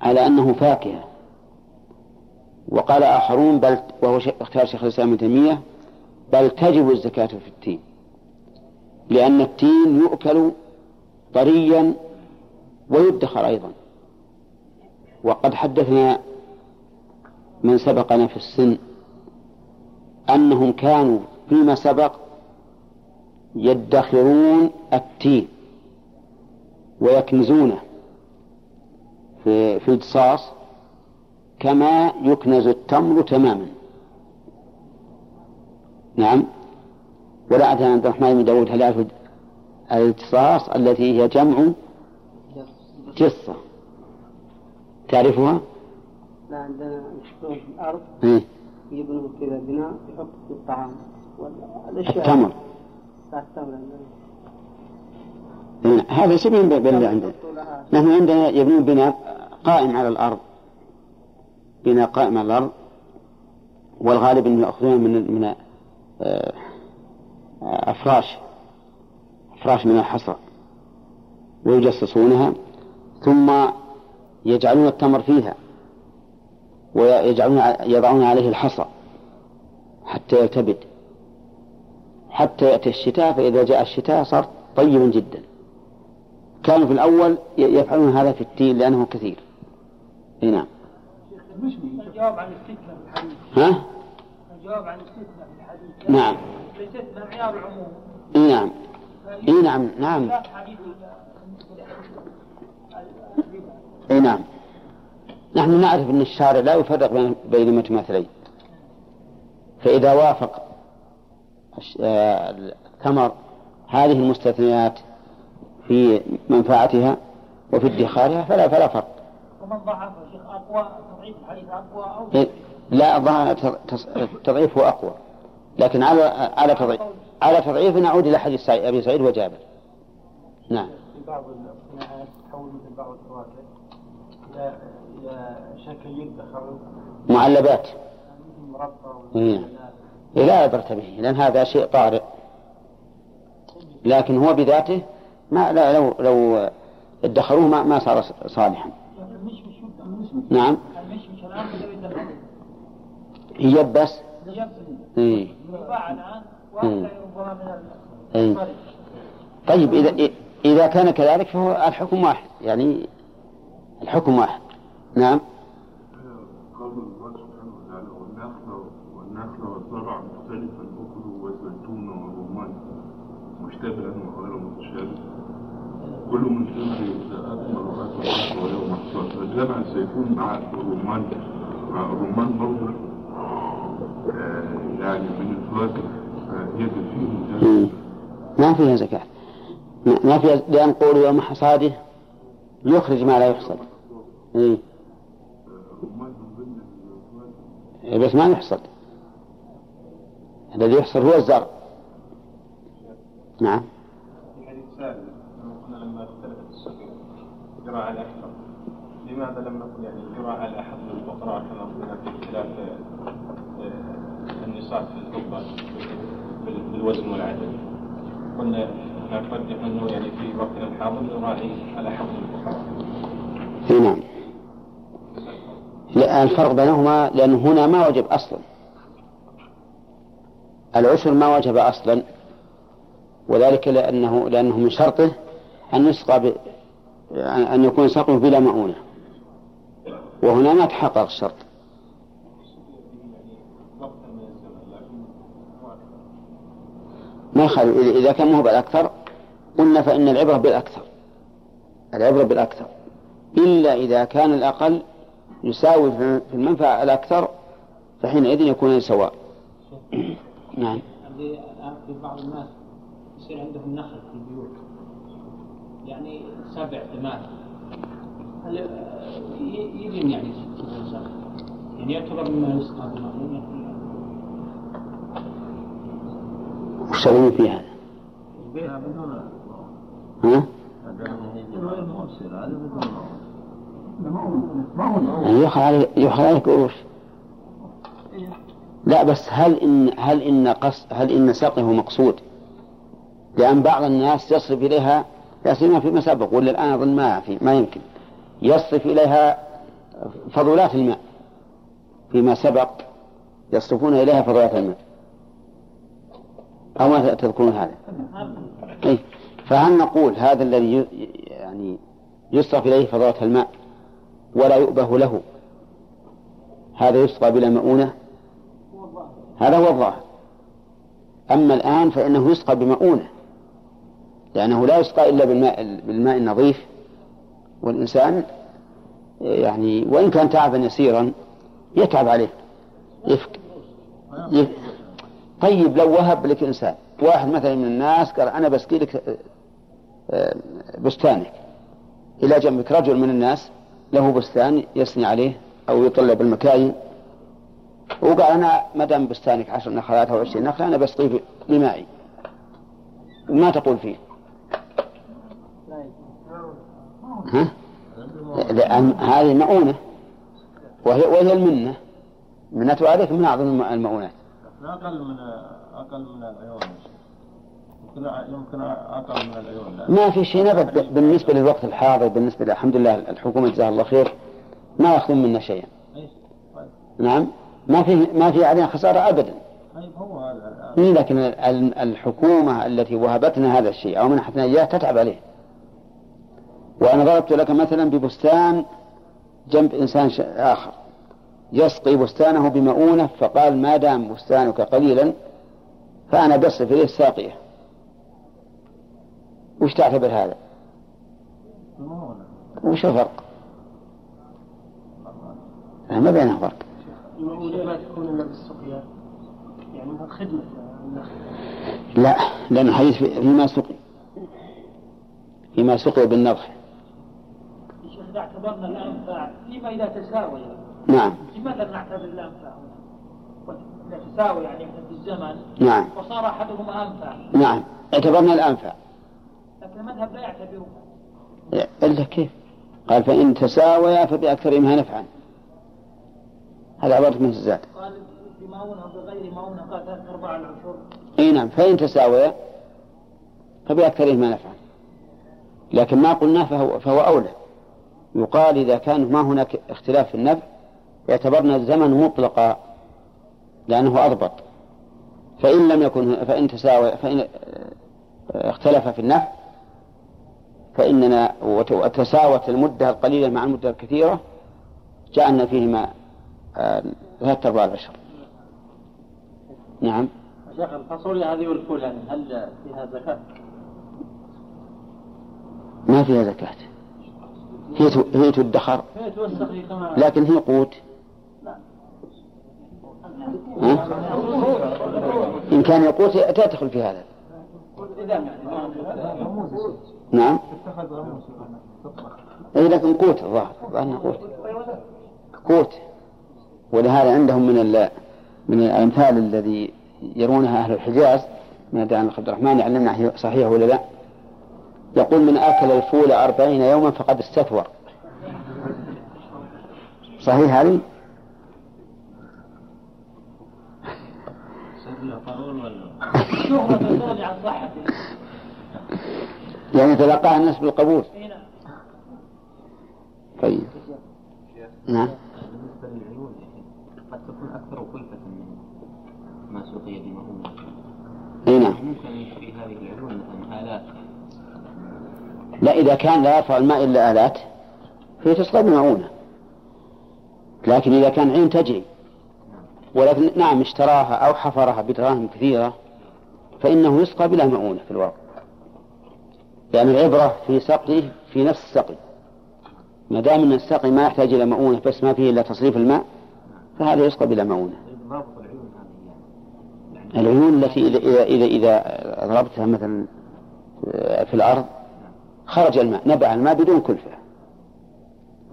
على أنه فاكهة. وقال آخرون بل وهو اختيار شيخ الإسلام ابن تيمية بل تجب الزكاة في التين لأن التين يؤكل طريا ويدخر أيضا. وقد حدثنا من سبقنا في السن أنهم كانوا فيما سبق يدخرون التين ويكنزونه في في الجصاص كما يكنز التمر تماما. نعم. ولا أدري عند الرحمن بن داود هل الجصاص التي هي جمع جصة. تعرفها؟ لا عندنا في الأرض. إيه؟ يبنوا كذا بناء الطعام. التمر هذا شبه بين اللي عندنا. نحن عندنا يبنون بناء قائم على الأرض. بناء قائم على الأرض. والغالب أنه يأخذون من من آه، أفراش. أفراش من الحصى. ويجصصونها. ثم يجعلون التمر فيها. ويجعلون يضعون عليه الحصى. حتى يرتبد حتى يأتي الشتاء فإذا جاء الشتاء صار طيبا جدا. كانوا في الأول يفعلون هذا في التين لأنه كثير. نعم. الجواب عن الفتنة في الحديث. ها؟ الجواب عن الفتنة في الحديث. نعم. الفتنة معيار العموم. نعم. إي نعم. نعم. إي نعم. نحن نعرف أن الشارع لا يفرق بين- متماثلين فإذا وافق الثمر هذه المستثنيات في منفعتها وفي ادخارها فلا فلا فرق. ومن ضعف شيخ أقوى تضعيف الحديث أقوى أو إيه، لا تضعيفه أقوى. لكن على على تضعيف على تضعيف نعود إلى حديث سعيد- أبي سعيد وجابر. نعم. في بعض الصناعات تحول مثل بعض الفواكه إلى إلى شكل يدخر معلبات. مربى. إيه، لا عبرة به لأن هذا شيء طارئ. لكن هو بذاته ما لا لو لو ادخروه ما, ما صار صالحا. نعم. يبس يبدو إيه. إيه. طيب إذا إذا كان كذلك فهو الحكم واحد يعني الحكم واحد. نعم قول الله سبحانه وتعالى والنخل والزرع مختلفا أكله والزيتون والرمان. مشتبها وغير متشابه. كل من ثمر إذا أثمر ويوم محصاد فجمع الزيتون مع الرمان. مع الرمان برضه. آه، يعني من الفواكه. فيجد فيه مم. زكاة. ما فيها زكاة. ما ما فيها لأن قولوا يوم حصاده يخرج ما لا يحصد. إيه، بس ما يحصد. الذي يحصد هو الزرع نعم. في حديث سالم قلنا لما اختلفت السبع جرى على لماذا لم نقل يعني جرى على من الفقراء كما قلنا في اختلاف النصاب في بال- بالوزن والعدد قلنا نرجح أنه يعني في وقتنا الحاضر نراعي على حد الفقراء نعم. لا الفرق بينهما لأنه هنا ما وجب أصلا. العسر ما وجب أصلا وذلك لأنه لأنه من شرطه أن يسقى ب... أن يكون سقيه بلا مؤونة. وهنا ما تحقق الشرط ما يخالف. إذا كان مو بالأكثر قلنا فإن العبرة بالأكثر. العبرة بالأكثر. إلا إذا كان الأقل يساوي في المنفعة الأكثر فحينئذ يكون سواء. نعم. اللي في بعض الناس يصير عندهم نخل في البيوت. يعني سبع ثمان هل ي- يجب يعني يعني يعتبر مما يسقى بالمأمون وش في هذا؟ ها؟ يعني يؤخذ عليه يؤخذ عليه قروش لا بس هل إن هل إن قص هل إن سقه مقصود؟ لأن بعض الناس يصرف إليها لا سيما فيما سبق ولا الآن أظن ما في ما يمكن يصرف إليها فضولات الماء فيما سبق يصرفون إليها فضولات الماء أو ما تذكرون هذا؟ إيه؟ فهل نقول هذا الذي يعني يصرف إليه فضلات الماء ولا يؤبه له هذا يسقى بلا مؤونة هذا هو الظاهر. أما الآن فإنه يسقى بمؤونة لأنه لا يسقى إلا بالماء بالماء النظيف والإنسان يعني وإن كان تعبا يسيرا يتعب عليه يفك يف... طيب لو وهب لك إنسان واحد مثلا من الناس قال أنا بسقي لك آه، بستانك إلى جنبك رجل من الناس له بستان يسني عليه أو يطلع بالمكاين وقال أنا ما دام بستانك عشر نخلات أو عشرين نخلة أنا بسقيه بمائي. ما تقول فيه؟ ها؟ لأن هذه مؤونة وهي وهي المنة. منة عليك من أعظم المؤونات. أقل من أقل من العيون. يمكن أقل من العيون. ما في شيء نبت بالنسبة للوقت الحاضر بالنسبة الحمد لله الحكومة جزاها الله خير ما يأخذون منا شيئا. أي طيب. نعم؟ ما في ما في علينا خسارة أبدا. طيب إيه، لكن ال- ال- الحكومة التي وهبتنا هذا الشيء أو منحتنا إياه تتعب عليه. وأنا ضربت لك مثلا ببستان جنب إنسان آخر. يسقي بستانه بمؤونة فقال ما دام بستانك قليلا فأنا بصرف إليه الساقية وش تعتبر هذا؟ وش الفرق؟ ما بينها فرق. ما تكون إلا بالسقيا. يعني خدمة. النخل لا لأن الحديث في- فيما سقي. فيما سقي بالنضح إذا اعتبرنا الأنفع فيما إذا تساوي. نعم. لماذا نعتبر الأنفع إذا تساوي يعني في الزمن. نعم. وصار أحدهما أنفع. نعم. اعتبرنا الأنفع. لكن المذهب لا يعتبره إلا كيف؟ قال فإن تساويا فبأكثرهما نفعا. هذا عبارة من الزاد. قال مؤونة قال ثلاث أرباع العشر إي نعم فإن تساويا فبأكثرهما نفعا لكن ما قلنا فهو, فهو أولى. يقال إذا كان ما هناك اختلاف في النفع اعتبرنا الزمن مطلقا لأنه أضبط. فإن لم يكن فإن تساوي فإن آه، اختلف في النفع فإننا وت- وتساوت المدة القليلة مع المدة الكثيرة جعلنا فيهما ثلاثة أرباع العشر نعم. شيخ الفاصوليا هذه والفول هل فيها زكاة؟ ما فيها زكاة. هي هي تدخر. لكن هي قوت؟ إن كان يقوت تدخل في هذا. نعم. أي لكن قوت الظاهر. قوت. قوت. ولهذا عندهم من. من الأمثال الذي يرونها أهل الحجاز من دعاء عبد الرحمن يعلمنا صحيح ولا لا؟ يقول من أكل الفول أربعين يوما فقد استثور. صحيح هذه؟ عن يعني تلقاها الناس بالقبول. طيب نعم. للعيون قد تكون أكثر كلفة من ما سقي بمؤونة إي نعم. ممكن يشفي هذه العيون مثلا آلات. لا إذا كان لا يرفع الماء إلا آلات فهي تسقى بمعونة لكن إذا كان عين تجري ولكن نعم اشتراها أو حفرها بدراهم كثيرة فإنه يسقى بلا مؤونة في الواقع لأن يعني العبرة في سقيه في نفس السقي. ما دام أن السقي ما يحتاج إلى مؤونة بس ما فيه إلا تصريف الماء فهذا يسقى بلا مؤونة. العيون التي إذا إذا إذا, إذا ضربتها مثلا في الأرض خرج الماء نبع الماء بدون كلفة.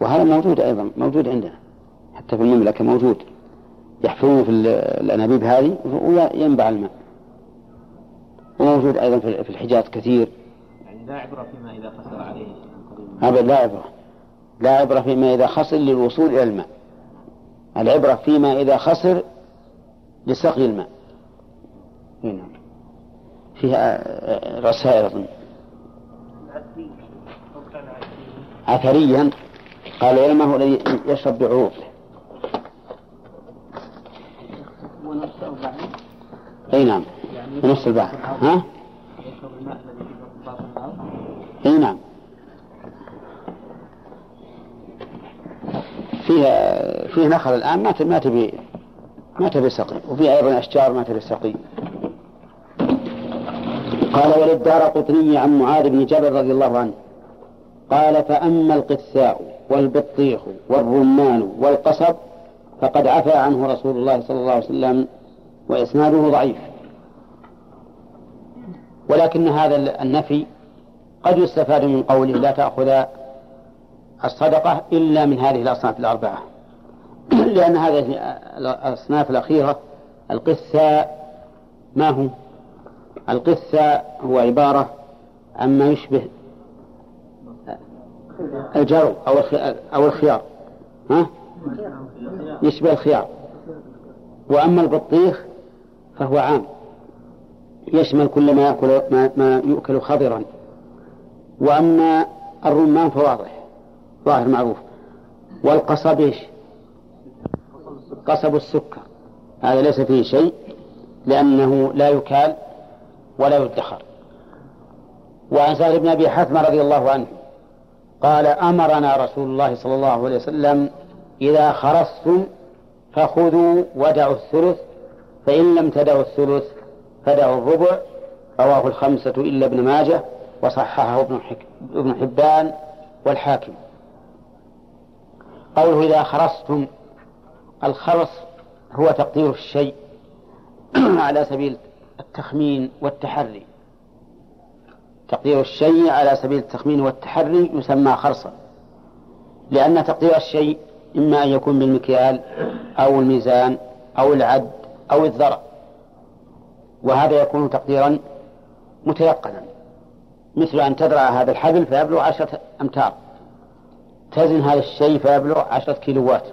وهذا موجود أيضا موجود عندنا. حتى في المملكة موجود. يحفرون في الأنابيب هذه وينبع الماء. وموجود أيضا في الحجاز كثير. يعني لا عبرة فيما إذا خسر عليه. أبدا لا عبرة. لا عبرة فيما إذا خسر للوصول إلى الماء. العبرة فيما إذا خسر لسقي الماء. هنا فيها رسائل. أظن أثريا قال العلماء هو الذي يشرب بعروقه اي نعم. نفس البحر. ها؟ اي نعم. فيها فيه نخل الآن ما ما تبي ما تبي سقي. وفي أيضا أشجار ما تبي سقي. قال وللدار قطني عن معاذ بن جبل رضي الله عنه. قال فأما القثاء والبطيخ والرمان والقصب فقد عفى عنه رسول الله صلى الله عليه وسلم وإسناده ضعيف. ولكن هذا النفي قد يستفاد من قوله لا تأخذ الصدقة إلا من هذه الأصناف الأربعة. لأن هذه الأصناف الأخيرة القثاء ما هو؟ القثاء هو عبارة عما يشبه الجرو أو أو الخيار. ها؟ يشبه الخيار. وأما البطيخ فهو عام. يشمل كل ما يأكل ما يؤكل خضرا. وأما الرمان فواضح. ظاهر معروف. والقصب إيش؟ قصب السكر. هذا ليس فيه شيء لأنه لا يكال ولا يدخر. وعن سهل بن أبي حثم رضي الله عنه قال أمرنا رسول الله صلى الله عليه وسلم إذا خرستم فخذوا ودعوا الثلث فإن لم تدعوا الثلث فدعوا الربع. رواه الخمسة إلا ابن ماجه وصححه ابن حبان والحاكم. قوله إذا خرستم الخرص هو تقدير الشيء على سبيل التخمين والتحري. تقدير الشيء على سبيل التخمين والتحري يسمى خرصا لأن تقدير الشيء إما أن يكون بالمكيال أو الميزان أو العد أو الذرع وهذا يكون تقديرا متيقنا. مثل أن تزرع هذا الحبل فيبلغ عشرة أمتار. تزن هذا الشيء فيبلغ عشرة كيلوات.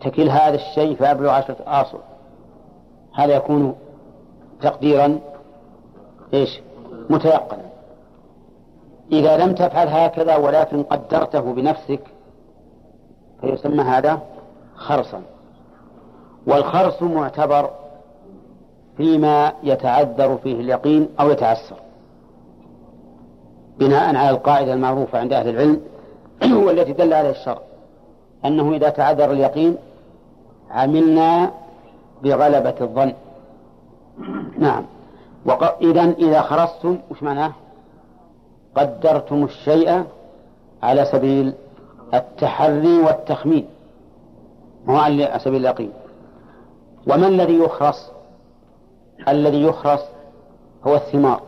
تكيل هذا الشيء فيبلغ عشرة آصل. هذا يكون تقديرا إيش؟ متيقنا. إذا لم تفعل هكذا ولكن قدرته بنفسك فيسمى هذا خرصا. والخرص معتبر فيما يتعذر فيه اليقين أو يتعسر. بناء على القاعدة المعروفة عند أهل العلم والتي دل عليها الشرع أنه إذا تعذر اليقين عملنا بغلبة الظن. نعم. إذا إذا خرصتم وش معناه؟ قدرتم الشيء على سبيل التحري والتخمين. مو على سبيل اليقين. وما الذي يخرص؟ الذي يخرص هو الثمار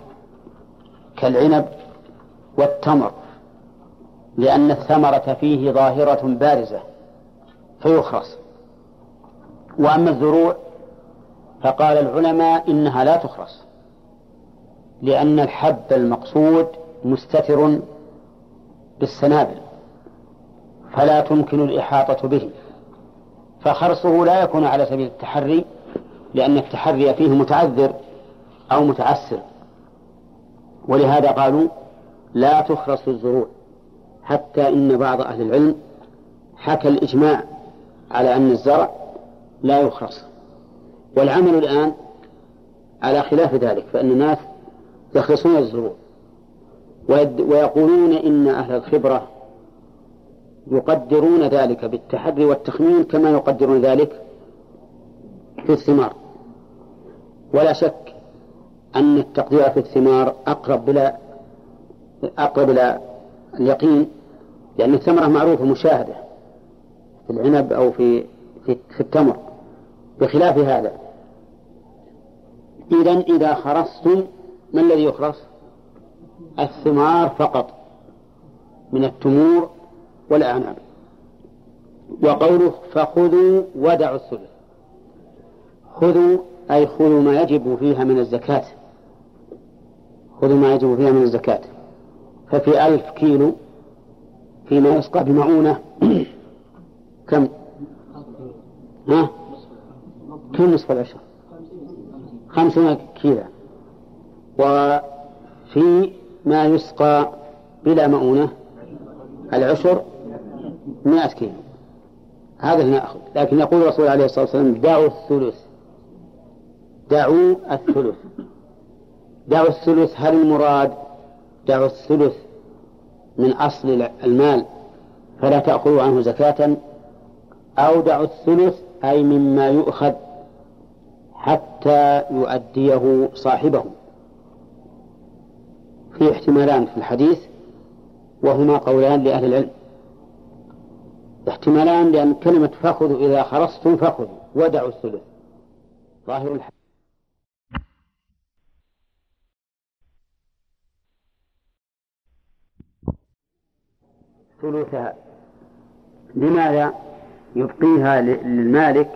كالعنب والتمر. لأن الثمرة فيه ظاهرة بارزة فيخرص وأما الزروع فقال العلماء إنها لا تخرص لأن الحب المقصود مستتر بالسنابل فلا تمكن الإحاطة به. فخرصه لا يكون على سبيل التحري لأن التحري فيه متعذر أو متعسر. ولهذا قالوا لا تخرص الزروع. حتى إن بعض أهل العلم حكى الإجماع على أن الزرع لا يخرص. والعمل الآن على خلاف ذلك فإن الناس يخرصون الزروع ويقولون إن أهل الخبرة يقدرون ذلك بالتحري والتخمين كما يقدرون ذلك في الثمار. ولا شك أن التقدير في الثمار أقرب بلا أقرب إلى اليقين لأن الثمرة معروفة مشاهدة في العنب أو في في, في التمر بخلاف هذا. إذا إذا خرصتم ما الذي يخرص؟ الثمار فقط من التمور والأعناب. وقوله فخذوا ودعوا الثلث خذوا أي خذوا ما يجب فيها من الزكاة. خذوا ما يجب فيها من الزكاة. ففي ألف كيلو فيما يسقى بمعونة كم؟ ها؟ كم نصف العشر؟ خمسون كيلو وفي ما يسقى بلا مؤونة العشر مئة كيلو هذا نأخذ لكن يقول الرسول عليه الصلاة والسلام دعوا الثلث دعوا الثلث دعوا الثلث هل المراد دعوا الثلث من أصل المال فلا تأخذوا عنه زكاة أو دعوا الثلث أي مما يؤخذ حتى يؤديه صاحبه. في احتمالان في الحديث وهما قولان لأهل العلم. احتمالان لأن كلمة فخذوا إذا خرصتم فخذوا ودعوا الثلث. ظاهر الحديث. ثلثها لماذا يبقيها للمالك؟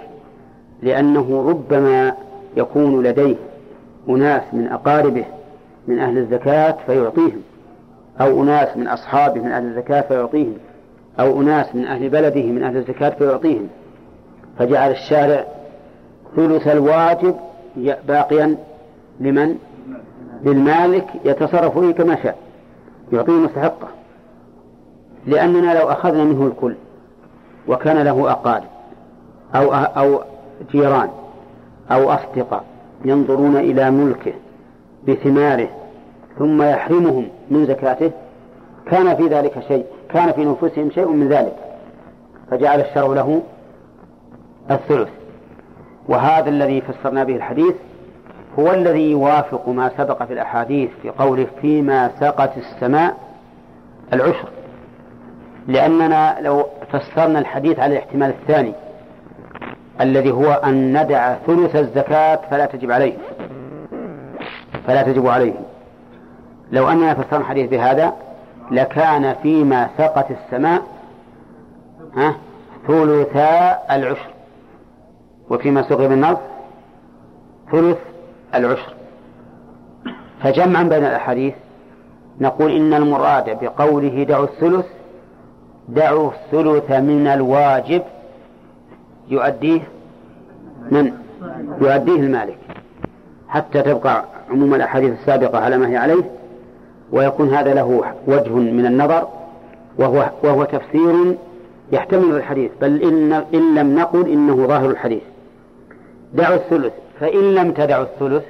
لأنه ربما يكون لديه أناس من أقاربه من أهل الزكاة فيعطيهم أو أناس من أصحابه من أهل الزكاة فيعطيهم أو أناس من أهل بلده من أهل الزكاة فيعطيهم. فجعل الشارع ثلث الواجب باقيا لمن؟ للمالك يتصرف فيه كما شاء يعطيه مستحقه. لأننا لو أخذنا منه الكل وكان له أقارب أو أو جيران أو أصدقاء ينظرون إلى ملكه بثماره ثم يحرمهم من زكاته كان في ذلك شيء كان في نفوسهم شيء من ذلك فجعل الشرع له الثلث. وهذا الذي فسرنا به الحديث هو الذي يوافق ما سبق في الأحاديث في قوله فيما سقت السماء العشر. لأننا لو فسرنا الحديث على الاحتمال الثاني الذي هو أن ندع ثلث الزكاة فلا تجب عليه. فلا تجب عليه. لو أننا فسرنا الحديث بهذا لكان فيما سقت السماء ها ثلثا العشر. وفيما سقي بالنص ثلث العشر. فجمعا بين الأحاديث نقول إن المراد بقوله دعوا الثلث دعوا الثلث من الواجب. يؤديه من؟ يؤديه المالك. حتى تبقى عموم الأحاديث السابقة على ما هي عليه ويكون هذا له وجه من النظر وهو, وهو تفسير يحتمل الحديث. بل إن, إن لم نقل إنه ظاهر الحديث. دعوا الثلث. فإن لم تدعوا الثلث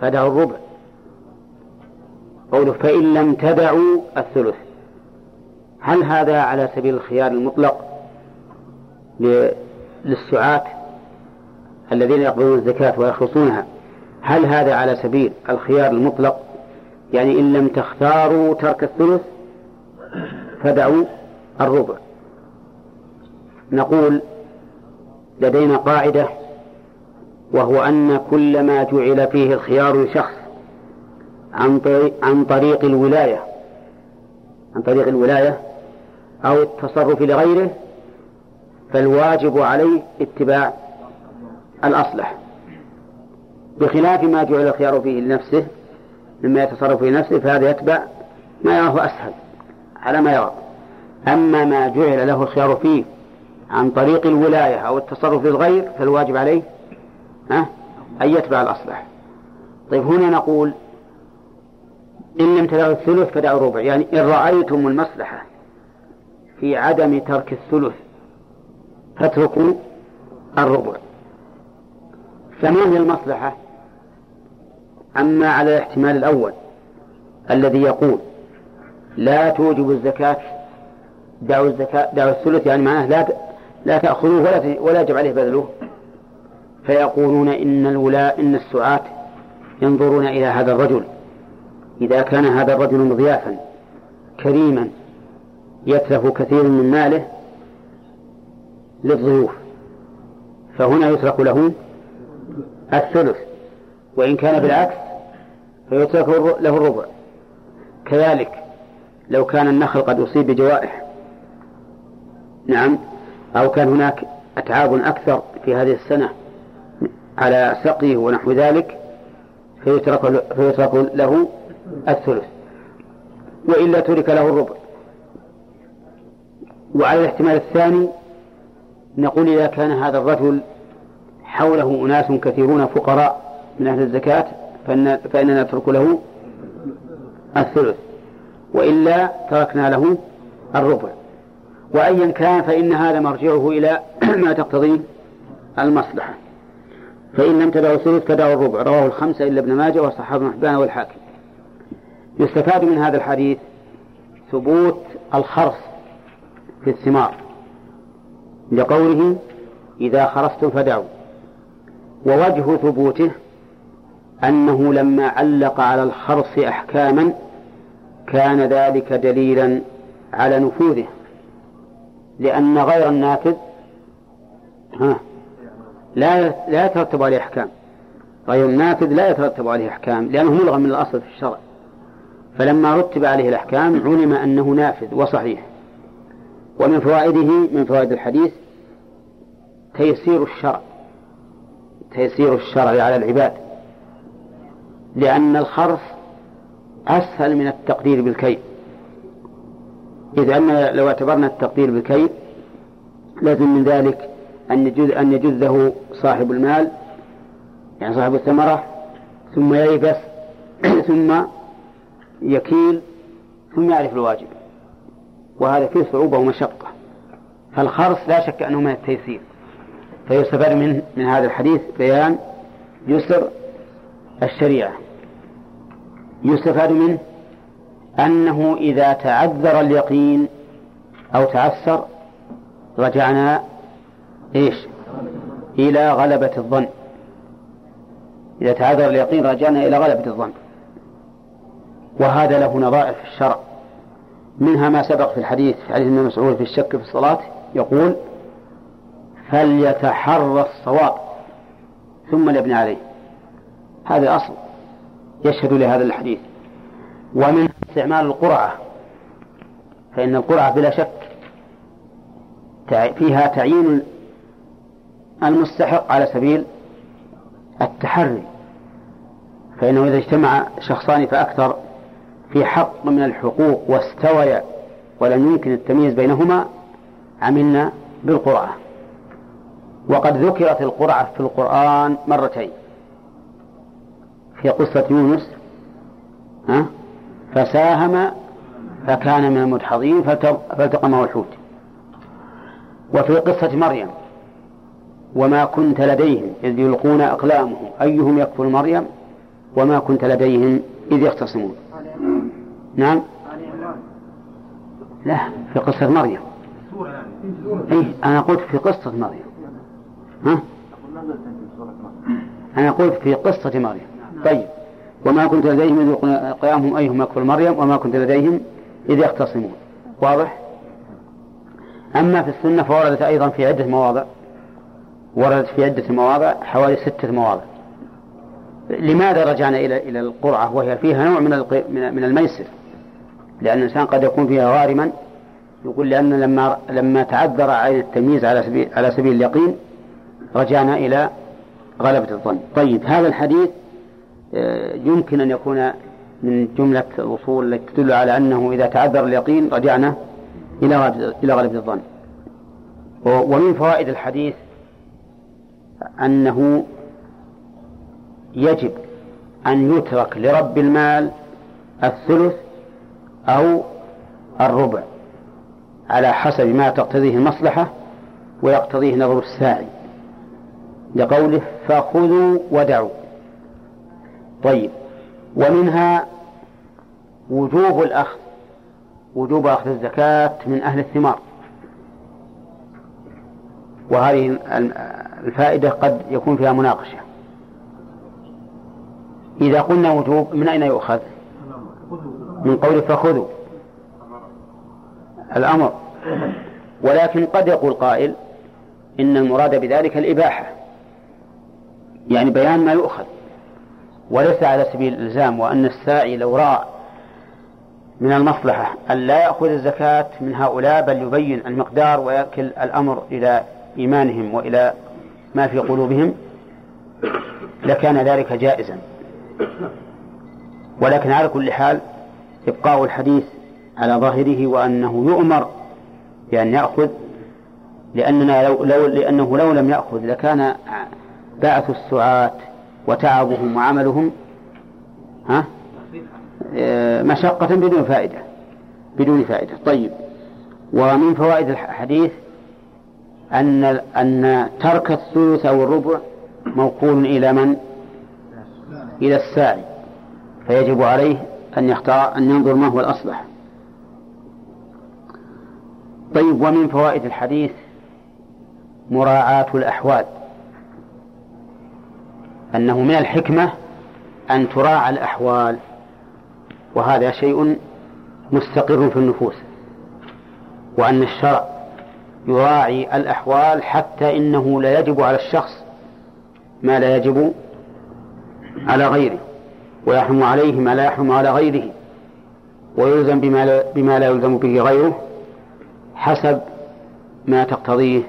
فدعوا الربع. قوله فإن لم تدعوا الثلث. هل هذا على سبيل الخيار المطلق للسعاة الذين يقبلون الزكاة ويخلصونها؟ هل هذا على سبيل الخيار المطلق؟ يعني إن لم تختاروا ترك الثلث فدعوا الربع. نقول لدينا قاعدة وهو أن كل ما جعل فيه الخيار لشخص عن طريق, عن طريق الولاية عن طريق الولاية أو التصرف لغيره فالواجب عليه اتباع الأصلح. بخلاف ما جعل الخيار فيه لنفسه مما يتصرف في نفسه فهذا يتبع ما يراه أسهل على ما يرى. أما ما جعل له الخيار فيه عن طريق الولاية أو التصرف للغير فالواجب عليه ها أن يتبع الأصلح. طيب هنا نقول إن لم تدعوا الثلث فدعوا الربع. يعني إن رأيتم المصلحة في عدم ترك الثلث. فاتركوا الربع. فما هي المصلحة؟ أما على الاحتمال الأول الذي يقول لا توجب الزكاة دعوا الزكاة دعوا الثلث يعني معناه لا لا تأخذوه ولا ولا يجب عليه بذله. فيقولون إن الولاء إن السعاة ينظرون إلى هذا الرجل. إذا كان هذا الرجل مضيافا كريما يتلف كثير من ماله للضيوف فهنا يترك له الثلث وإن كان بالعكس فيترك له الربع. كذلك لو كان النخل قد أصيب بجوائح نعم أو كان هناك أتعاب أكثر في هذه السنة على سقيه ونحو ذلك فيترك فيترك له الثلث وإلا ترك له الربع. وعلى الاحتمال الثاني نقول إذا كان هذا الرجل حوله أناس كثيرون فقراء من أهل الزكاة فإن فإننا نترك له الثلث. وإلا تركنا له الربع. وأيا كان فإن هذا مرجعه إلى ما تقتضيه المصلحة. فإن لم تدعوا الثلث فدعوا الربع. رواه الخمسة إلا ابن ماجه وصحابه بن حبان والحاكم. يستفاد من هذا الحديث ثبوت الخرص في الثمار. لقوله إذا خرصتم فدعوا. ووجه ثبوته أنه لما علق على الخرص أحكاما كان ذلك دليلا على نفوذه. لأن غير النافذ ها لا لا يترتب عليه أحكام. غير النافذ لا يترتب عليه أحكام لأنه ملغى من الأصل في الشرع. فلما رتب عليه الأحكام علم أنه نافذ وصحيح. ومن فوائده من فوائد الحديث تيسير الشرع تيسير الشرع على العباد لأن الخرف أسهل من التقدير بالكيل إذ أن لو اعتبرنا التقدير بالكيل لازم من ذلك أن يجوز أن يجزه صاحب المال يعني صاحب الثمرة ثم ييبس ثم يكيل ثم يعرف الواجب. وهذا فيه صعوبة ومشقة. فالخرص لا شك أنه من التيسير. فيستفاد من من هذا الحديث بيان يسر الشريعة. يستفاد منه أنه إذا تعذر اليقين أو تعسر رجعنا إيش؟ إلى غلبة الظن. إذا تعذر اليقين رجعنا إلى غلبة الظن. وهذا له نظائر في الشرع. منها ما سبق في الحديث حديث ابن مسعود في الشك في الصلاة يقول فليتحرى الصواب ثم ليبني عليه هذا أصل يشهد لهذا الحديث. ومن استعمال القرعة فإن القرعة بلا شك فيها تعيين المستحق على سبيل التحري. فإنه إذا اجتمع شخصان فأكثر في حق من الحقوق واستويا ولم يمكن التمييز بينهما عملنا بالقرعة. وقد ذكرت القرعة في القرآن مرتين. في قصة يونس ها فساهم فكان من المدحضين فالتقمه الحوت وفي قصة مريم وما كنت لديهم إذ يلقون أقلامهم أيهم يكفر مريم؟ وما كنت لديهم إذ يختصمون. نعم. لا في قصة مريم. إيه أنا قلت في قصة مريم. ها؟ أنا قلت في قصة مريم. طيب. وما كنت لديهم إذ قيامهم أيهم يكفر مريم وما كنت لديهم إذ يختصمون. واضح؟ أما في السنة فوردت أيضا في عدة مواضع. وردت في عدة مواضع حوالي ستة مواضع. لماذا رجعنا إلى إلى القرعة؟ وهي فيها نوع من من الميسر. لأن الإنسان قد يكون فيها غارما يقول لأن لما لما تعذر عين التمييز على سبيل على سبيل اليقين رجعنا إلى غلبة الظن. طيب هذا الحديث آه، يمكن أن يكون من جملة الأصول التي تدل على أنه إذا تعذر اليقين رجعنا إلى إلى غلبة الظن. ومن فوائد الحديث أنه يجب أن يترك لرب المال الثلث أو الربع على حسب ما تقتضيه المصلحة ويقتضيه نظر الساعي لقوله فخذوا ودعوا. طيب ومنها وجوب الأخذ وجوب أخذ الزكاة من أهل الثمار. وهذه الفائدة قد يكون فيها مناقشة. إذا قلنا وجوب من أين يؤخذ؟ من قوله فخذوا الأمر. ولكن قد يقول قائل إن المراد بذلك الإباحة يعني بيان ما يؤخذ. وليس على سبيل الإلزام وأن الساعي لو رأى من المصلحة أن لا يأخذ الزكاة من هؤلاء بل يبين المقدار ويأكل الأمر إلى إيمانهم وإلى ما في قلوبهم لكان ذلك جائزا. ولكن على كل حال إبقاء الحديث على ظاهره وأنه يؤمر بأن يأخذ لأننا لو, لو لأنه لو لم يأخذ لكان بعث السعاة وتعبهم وعملهم ها مشقة بدون فائدة بدون فائدة طيب ومن فوائد الحديث أن أن ترك الثلث أو الربع موكول إلى من؟ إلى الساعي فيجب عليه أن يختار أن ينظر ما هو الأصلح. طيب ومن فوائد الحديث مراعاة الأحوال. أنه من الحكمة أن تراعى الأحوال وهذا شيء مستقر في النفوس وأن الشرع يراعي الأحوال حتى إنه لا يجب على الشخص ما لا يجب على غيره. ويحرم عليه ما لا يحرم على غيره. ويلزم بما لا, بما لا يلزم به غيره حسب ما تقتضيه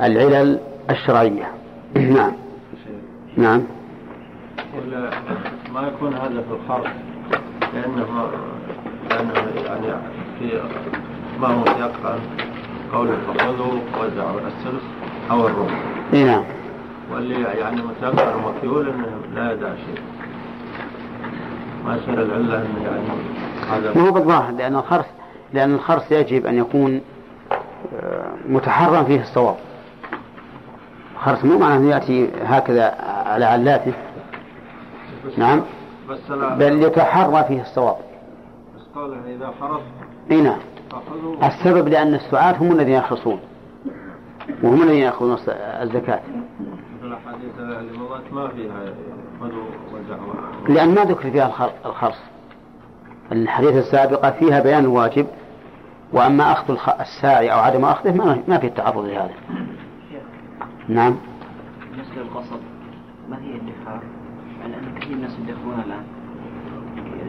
العلل الشرعية. نعم. نعم. ولا ما يكون هذا في الخرق لأنه لأنه يعني في ما هو يقع قوله فخذوا وزعوا السلس أو الربع اي نعم. واللي يعني متيقن ومكيول إنه لا يدع شيء. يعني هذا ما هو بالظاهر لأن الخرس لأن الخرس يجب أن يكون آه، متحرا فيه الصواب. الخرس مو معناه أنه يأتي هكذا على علاته. نعم. بل يتحرى فيه الصواب. بس قوله إذا خرص إي نعم. السبب لأن السعاة هم الذين يخرصون. وهم الذين يأخذون الزكاة. الاحاديث اللي مضت ما فيها خذوا وزعوا لأن ما ذكر فيها الخر- الخرص الحديث السابقة فيها بيان الواجب وأما أخذ الساعي أو عدم أخذه ما, ما في التعرض لهذا. نعم. بالنسبة للقصب ما هي الادخار؟ يعني أن كثير ناس يدخرون الآن.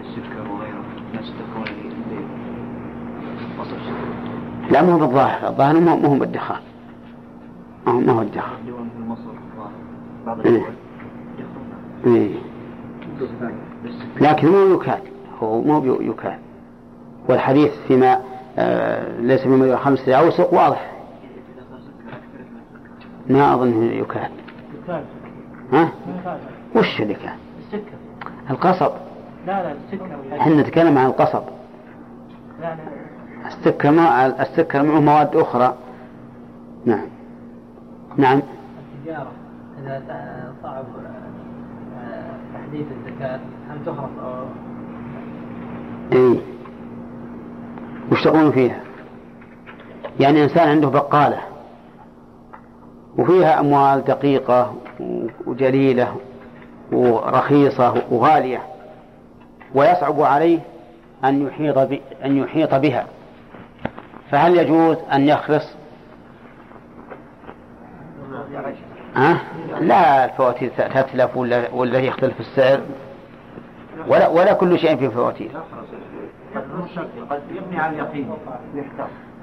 السكر وغيره ناس يدخرون قصب لا ما هو بالظاهر. الظاهر ما ما هو بالدخان ما هو الدخان بعض إيه. إيه. لكن مو يكاد هو مو يكاد. والحديث فيما آه ليس مما خمسة أوسق واضح. ما أظن يكاد. ها؟ وش اللي كان السكر القصب. لا لا السكر إحنا نتكلم عن القصب. لا لا السكر ما السكر معه مواد أخرى. نعم. نعم. التجارة إذا صعب تحديد الزكاة هل تخرص أو اي وش تقولون فيها يعني إنسان عنده بقالة وفيها أموال دقيقة وجليلة ورخيصة وغالية ويصعب عليه أن يحيط. أن يحيط بها فهل يجوز أن يخلص؟ ها؟ لا الفواتير تتلف ولا ولا يختلف السعر. ولا ولا كل شيء في فواتير.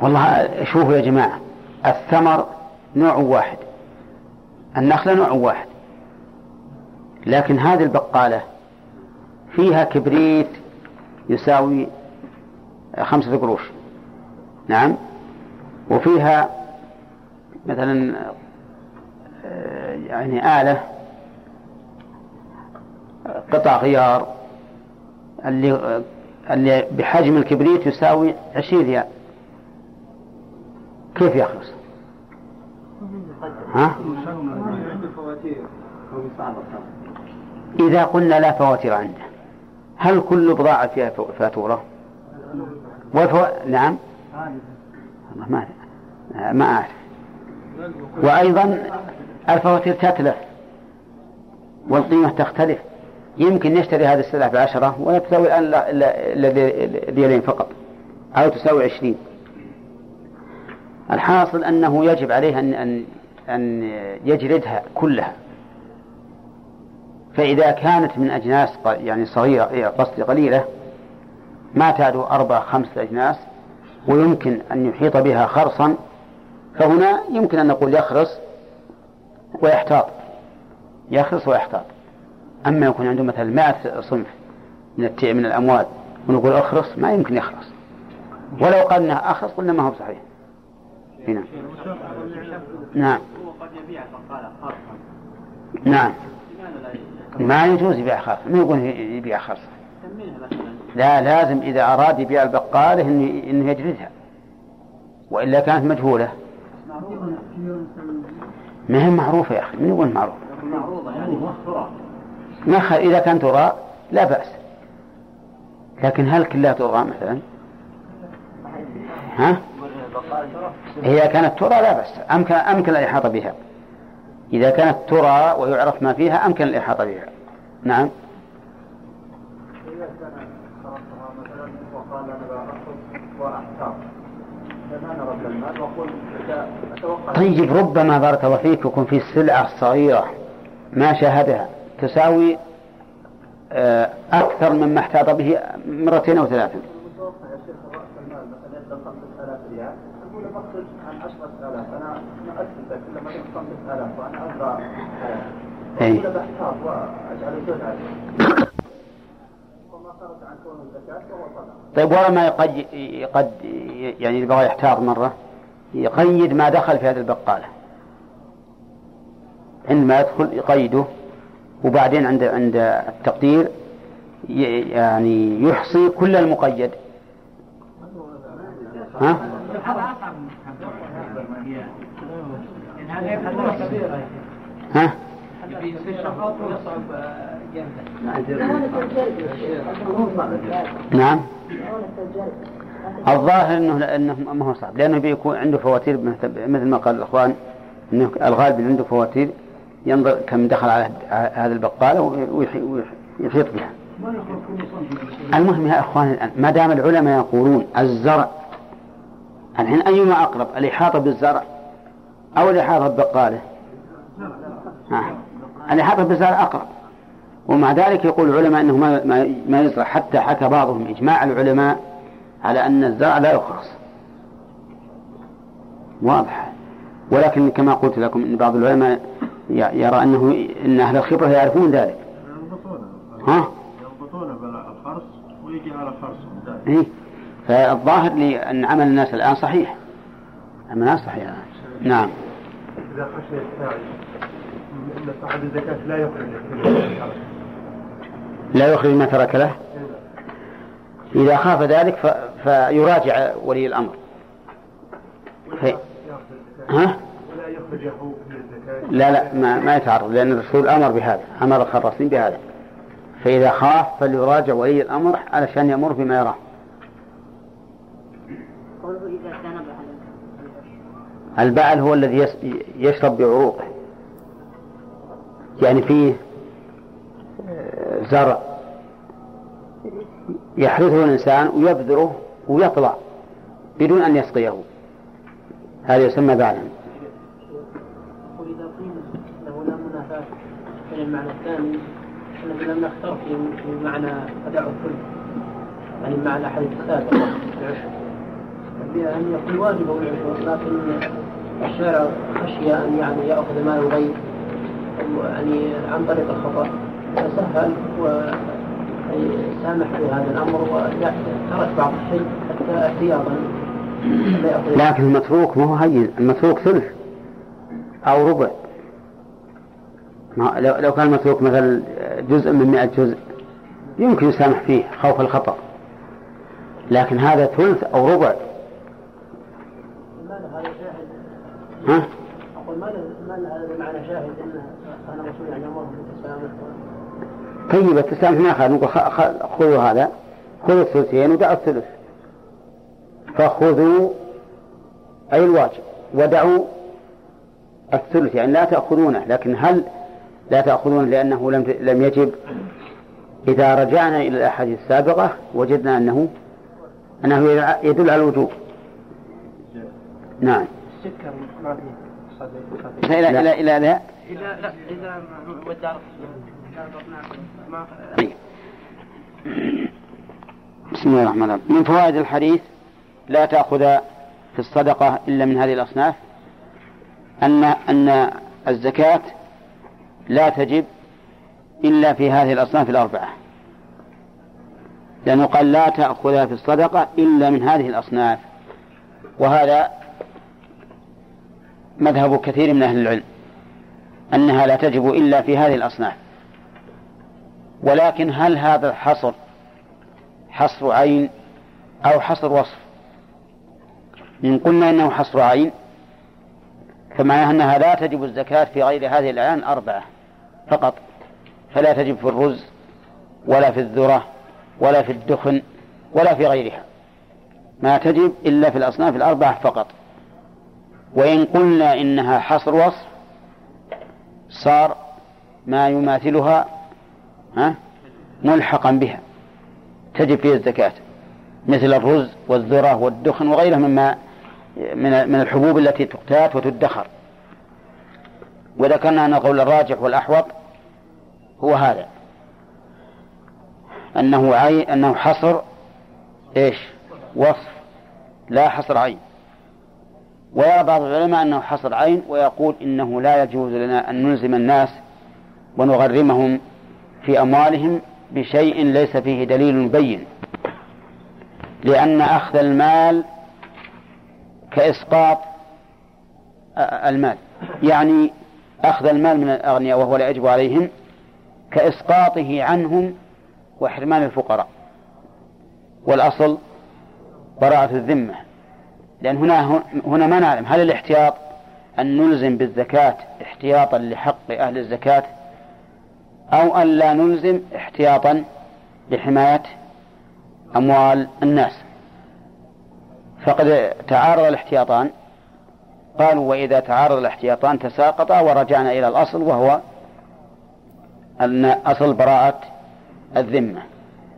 والله شوفوا يا جماعة الثمر نوع واحد النخلة نوع واحد. لكن هذه البقالة فيها كبريت يساوي خمسة قروش. نعم. وفيها مثلا يعني آلة قطع غيار اللي اللي بحجم الكبريت يساوي عشرين ريال كيف يخلص؟ ها؟ إذا قلنا لا فواتير عنده هل كل بضاعة فيها فاتورة؟ والفو... نعم ما ما أعرف وأيضا الفواتير تتلف والقيمة تختلف. يمكن يشتري هذه السلعة بعشرة ولا تساوي الآن إلا ريالين فقط. أو تساوي عشرين. الحاصل أنه يجب عليه أن أن أن يجردها كلها. فإذا كانت من أجناس يعني صغيرة إيه، قصدي قليلة ما تعدو أربع خمسة أجناس ويمكن أن يحيط بها خرصا فهنا يمكن أن نقول يخرص ويحتاط. يخرص ويحتاط. أما يكون عنده مثلا مائة صنف من من الأموال ونقول أخرص ما يمكن يخرص ولو قال أنه أخرص قلنا ما هو صحيح. هنا. نعم. خاصة نعم. ما يجوز يبيع خرص ما يقول يبيع مثلا لا لازم إذا أراد يبيع البقالة إنه يجلدها. وإلا كانت مجهولة. ما هي معروفة يا أخي؟ من يقول معروفة؟ معروضة يعني ترى ما خ... إذا كان ترى لا بأس. لكن هل كلها ترى مثلا؟ ها؟ هي كانت ترى لا بأس. أمكن أمكن الإحاطة بها. إذا كانت ترى ويعرف ما فيها أمكن الإحاطة بها. نعم إذا كان صرفتها مثلا وقال أنا بأخذ وأحتاط فما نرد المال وأقول أتوقع طيب ربما بارك الله فيك يكون في السلعة الصغيرة. ما شاهدها؟ تساوي آه، أكثر مما احتاط به مرتين أو ثلاثا المتوقع يا شيخ رأس المال مثلا يبدأ 5000 ريال أقول له أخرج عن 10000 أنا مؤسسة كل ما يكون 5000 وأنا أبغى أي. طيب ورا ما يقد قد يعني إذا بغى يحتاط مرة. يقيد ما دخل في هذه البقالة عندما يدخل يقيده وبعدين عند عند التقدير يعني يحصي كل المقيد ها؟ ها؟ نعم الظاهر إنه إنه ما هو صعب لأنه بيكون عنده فواتير مثل ما قال الإخوان إنه الغالب اللي عنده فواتير ينظر كم دخل على هذه البقالة ويحي- ويحيط بها. المهم يا إخوان الآن ما دام العلماء يقولون الزرع الحين أيما أقرب الإحاطة بالزرع أو الإحاطة ببقاله؟ الإحاطة بالزرع أقرب. ومع ذلك يقول العلماء إنه ما- ما يزرع حتى حكى بعضهم إجماع العلماء على أن الزرع لا يخرص. واضح. ولكن كما قلت لكم إن بعض العلماء يرى أنه إن أهل الخبرة يعرفون ذلك. ها؟ يربطونه بالخرص ويجي على خرص إيه؟ فالظاهر لي ان عمل الناس الآن صحيح. عمل الناس صحيح الان. نعم. إذا خشي الساعي أن صاحب الزكاة لا يخرج لا يخرج ما ترك له. إذا خاف ذلك ف... فيراجع ولي الأمر. في... ها؟ لا لا ما, ما يتعرض لأن الرسول أمر بهذا أمر الخراصين بهذا. فإذا خاف فليراجع ولي الأمر علشان يمر بما يراه. إذا البعل هو الذي يشرب بعروقه. يعني فيه آه، زرع. يحرثه الإنسان ويبذره ويطلع بدون أن يسقيه. هذا يسمى أنه لا منافاة بين المعنى الثاني الذي لم نختار في معنى أداء الكل يعني مع الأحاديث السابقة. العشر بأن يكون واجب العشر لكن الشارع خشي أن يعني يأخذ مال الغير يعني عن طريق الخطأ فسهل وسامح في هذا الأمر وترك بعض الشيء حتى احتياطا لكن المتروك ما هو هين. المتروك ثلث أو ربع. ما لو لو كان المتروك مثلا جزء من مئة جزء يمكن يسامح فيه خوف الخطأ. لكن هذا ثلث أو ربع. ها؟ أقول ما له- ما له هذا بمعنى شاهد؟ أن كان الرسول يعني أمره بالتسامح. طيب التسامح ما أخذ نقول خ- خ- خذوا هذا. خذوا الثلثين ودعوا الثلث. فخذوا أي الواجب ودعوا الثلث. يعني لا تأخذونه لكن هل لا تأخذون لأنه لم لم يجب؟ إذا رجعنا إلى الأحاديث السابقة وجدنا أنه أنه يدل على الوجوب. نعم. السكر ما فيه إلى إلى إلى إلى إذا لا إذا ودار ما طيب. بسم الله الرحمن الرحيم. من فوائد الحديث لا تأخذ في الصدقة إلا من هذه الأصناف أن أن الزكاة لا تجب إلا في هذه الأصناف الأربعة. لأنه قال لا تأخذ في الصدقة إلا من هذه الأصناف وهذا مذهب كثير من أهل العلم أنها لا تجب إلا في هذه الأصناف. ولكن هل هذا الحصر حصر عين أو حصر وصف؟ إن قلنا إنه حصر عين فمعناه أنها لا تجب الزكاة في غير هذه الأعيان الأربعة فقط. فلا تجب في الرز ولا في الذرة ولا في الدخن ولا في غيرها. ما تجب إلا في الأصناف الأربعة فقط. وإن قلنا إنها حصر وصف صار ما يماثلها ها ملحقا بها. تجب فيه الزكاة. مثل الرز والذرة والدخن وغيرها مما من من الحبوب التي تقتات وتدخر. وذكرنا أن القول الراجح والأحوط هو هذا. أنه عين أنه حصر إيش؟ وصف. لا حصر عين. ويرى بعض العلماء أنه حصر عين ويقول إنه لا يجوز لنا أن نلزم الناس ونغرمهم في أموالهم بشيء ليس فيه دليل مبين لأن أخذ المال كإسقاط المال. يعني أخذ المال من الأغنياء وهو لا يجب عليهم كإسقاطه عنهم وحرمان الفقراء. والأصل براءة الذمة. لأن هنا هنا ما نعلم هل الاحتياط أن نلزم بالزكاة احتياطا لحق أهل الزكاة أو أن لا نلزم احتياطا لحماية أموال الناس. فقد تعارض الاحتياطان. قالوا وإذا تعارض الاحتياطان تساقطا ورجعنا إلى الأصل وهو أن أصل براءة الذمة.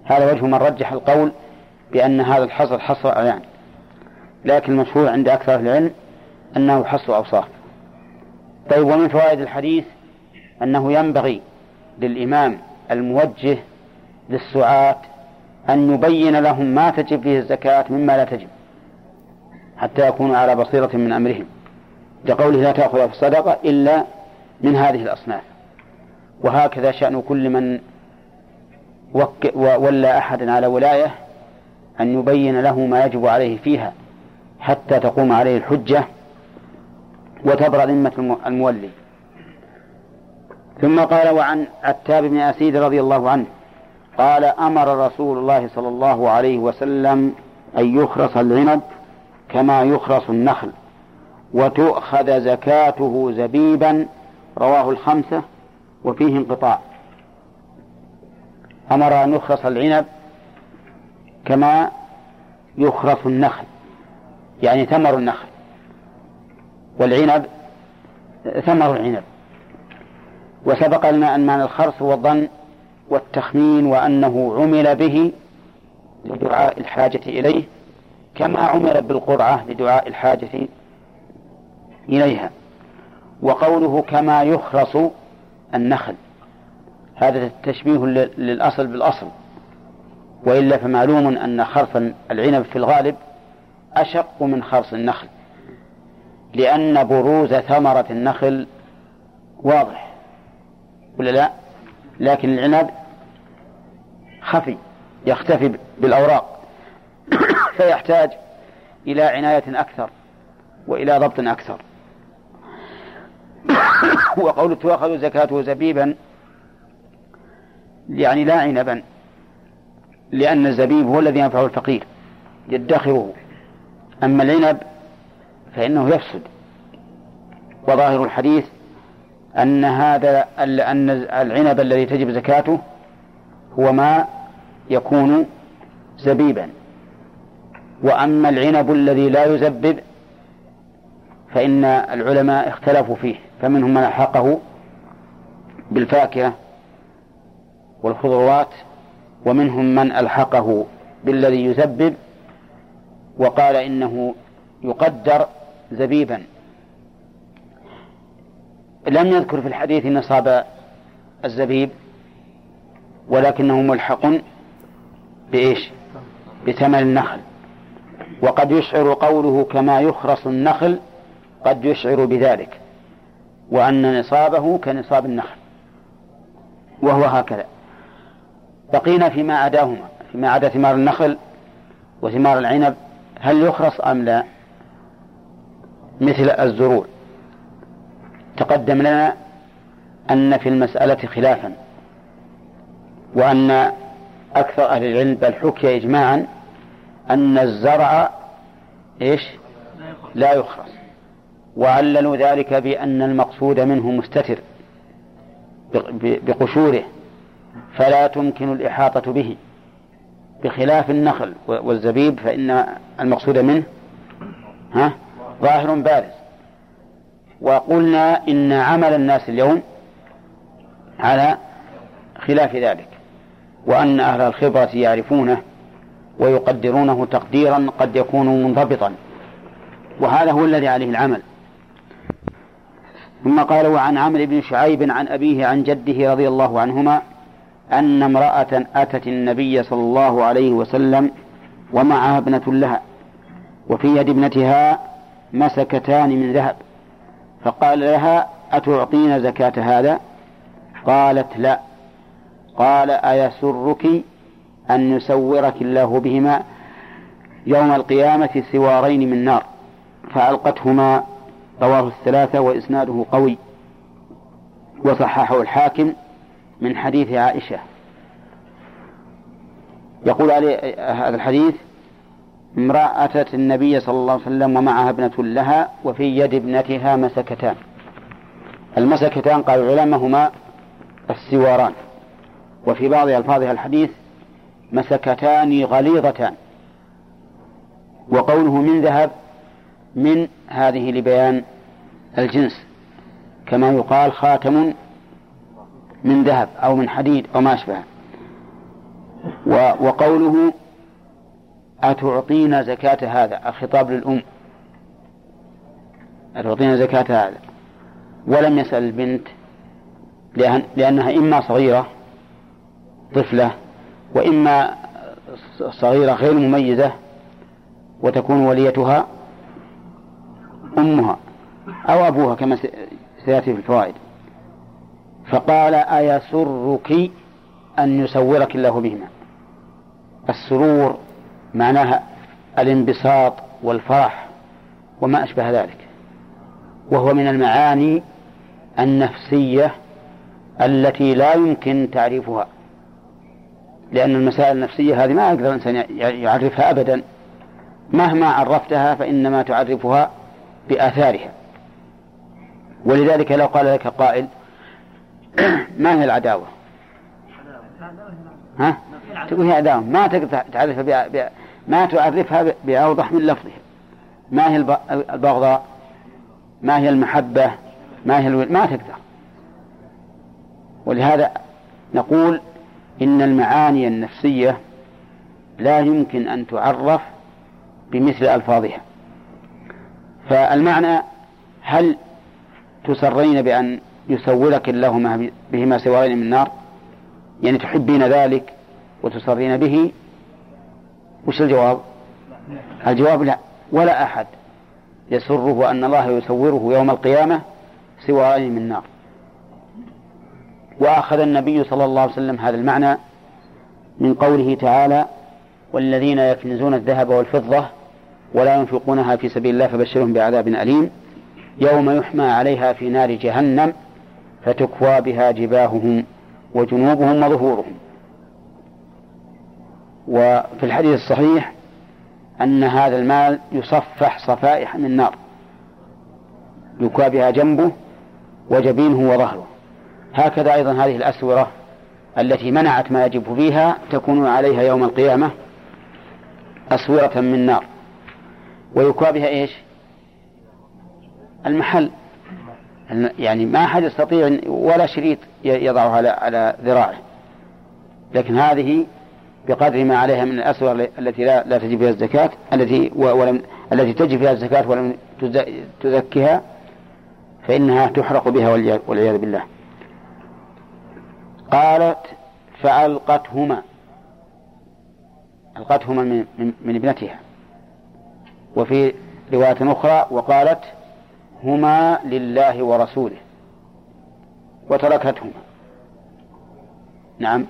هذا وجه من رجح القول بأن هذا الحصر حصر أعيان. لكن المشهور عند أكثر العلم أنه حصر أوصاف. طيب ومن فوائد الحديث أنه ينبغي للإمام الموجه للسعاة أن يبين لهم ما تجب فيه الزكاة مما لا تجب حتى يكونوا على بصيرة من أمرهم. لقوله لا تأخذ في الصدقة إلا من هذه الأصناف. وهكذا شأن كل من ولى أحدا على ولاية أن يبين له ما يجب عليه فيها حتى تقوم عليه الحجة وتبرأ ذمة المولي. ثم قال وعن عتاب بن أسيد رضي الله عنه قال أمر رسول الله صلى الله عليه وسلم أن يخرص العنب كما يخرص النخل وتؤخذ زكاته زبيبا رواه الخمسة وفيه انقطاع. أمر أن يخرص العنب كما يخرص النخل يعني ثمر النخل والعنب ثمر العنب. وسبق لنا أن معنى الخرص هو الظن والتخمين وأنه عمل به لدعاء الحاجة إليه كما عمل بالقرعة لدعاء الحاجة إليها. وقوله كما يخرص النخل هذا تشبيه للأصل بالأصل. وإلا فمعلوم أن خرص العنب في الغالب أشق من خرص النخل لأن بروز ثمرة النخل واضح. ولا لا؟ لكن العنب خفي يختفي بالأوراق. فيحتاج إلى عناية أكثر وإلى ضبط أكثر. وقول تؤخذ زكاته زبيبا يعني لا عنبا لأن الزبيب هو الذي ينفع الفقير يدخره. أما العنب فإنه يفسد. وظاهر الحديث أن هذا أن العنب الذي تجب زكاته هو ما يكون زبيبا. وأما العنب الذي لا يزبب فإن العلماء اختلفوا فيه فمنهم من ألحقه بالفاكهة والخضروات ومنهم من ألحقه بالذي يزبب وقال إنه يقدر زبيبا. لم يذكر في الحديث نصاب الزبيب ولكنه ملحق بإيش؟ بثمن النخل. وقد يشعر قوله كما يخرص النخل قد يشعر بذلك وأن نصابه كنصاب النخل وهو هكذا. بقينا فيما عداهما فيما عدا ثمار النخل وثمار العنب هل يخرص أم لا؟ مثل الزروع تقدم لنا أن في المسألة خلافا وأن أكثر أهل العلم بل حكي إجماعا أن الزرع إيش؟ لا يخرص وعللوا ذلك بأن المقصود منه مستتر بقشوره فلا تمكن الإحاطة به. بخلاف النخل والزبيب فإن المقصود منه ها؟ ظاهر بارز. وقلنا إن عمل الناس اليوم على خلاف ذلك وأن أهل الخبرة يعرفونه ويقدرونه تقديرا قد يكون منضبطا وهذا هو الذي عليه العمل. ثم قال وعن عمرو بن شعيب عن أبيه عن جده رضي الله عنهما أن امرأة أتت النبي صلى الله عليه وسلم ومعها ابنة لها وفي يد ابنتها مسكتان من ذهب. فقال لها أتعطين زكاة هذا؟ قالت لا. قال أيسرك أن يسورك الله بهما يوم القيامة سوارين من نار؟ فألقتهما رواه الثلاثة وإسناده قوي. وصححه الحاكم من حديث عائشة. يقول عليه هذا الحديث امرأة أتت النبي صلى الله عليه وسلم ومعها ابنة لها وفي يد ابنتها مسكتان. المسكتان قال العلماء هما السواران. وفي بعض ألفاظها الحديث مسكتان غليظتان. وقوله من ذهب من هذه لبيان الجنس. كما يقال خاتم من ذهب أو من حديد أو ما أشبه وقوله أتعطينا زكاة هذا؟ الخطاب للأم. أتعطينا زكاة هذا. ولم يسأل البنت لأن لأنها إما صغيرة طفلة وإما صغيرة غير مميزة وتكون وليتها أمها أو أبوها كما سيأتي في الفوائد. فقال أيسرك أن يسورك الله بهما؟ السرور معناها الانبساط والفرح وما أشبه ذلك. وهو من المعاني النفسية التي لا يمكن تعريفها لأن المسائل النفسية هذه ما يقدر الإنسان يعرفها أبدا. مهما عرفتها فإنما تعرفها بآثارها. ولذلك لو قال لك قائل ما هي العداوة؟ ها؟ تقول هي عداوة. ما تقدر تعرفها ما تعرفها بأوضح من لفظها. ما هي البغضاء؟ ما هي المحبة؟ ما هي الول... ما تقدر. ولهذا نقول إن المعاني النفسية لا يمكن أن تعرف بمثل ألفاظها. فالمعنى هل تسرين بأن يسولك الله بهما سوارين من النار؟ يعني تحبين ذلك وتسرين به؟ وش الجواب؟ الجواب لا ولا أحد يسره أن الله يسوره يوم القيامة سوارين من نار. وأخذ النبي صلى الله عليه وسلم هذا المعنى من قوله تعالى والذين يكنزون الذهب والفضة ولا ينفقونها في سبيل الله فبشرهم بعذاب أليم. يوم يحمى عليها في نار جهنم فتكوى بها جباههم وجنوبهم وظهورهم. وفي الحديث الصحيح أن هذا المال يصفح صفائح من نار يكوى بها جنبه وجبينه وظهره. هكذا أيضا هذه الأسورة التي منعت ما يجب فيها تكون عليها يوم القيامة أسورة من نار. ويكوى بها إيش؟ المحل. يعني ما أحد يستطيع ولا شريط يضعه على على ذراعه. لكن هذه بقدر ما عليها من الأسرة التي لا, لا تجب فيها الزكاة التي ولم التي تجب فيها الزكاة ولم تزكها فإنها تحرق بها والعياذ بالله. قالت فألقتهما. ألقتهما من, من, ابنتها. وفي رواية أخرى وقالت هما لله ورسوله. وتركتهما. نعم.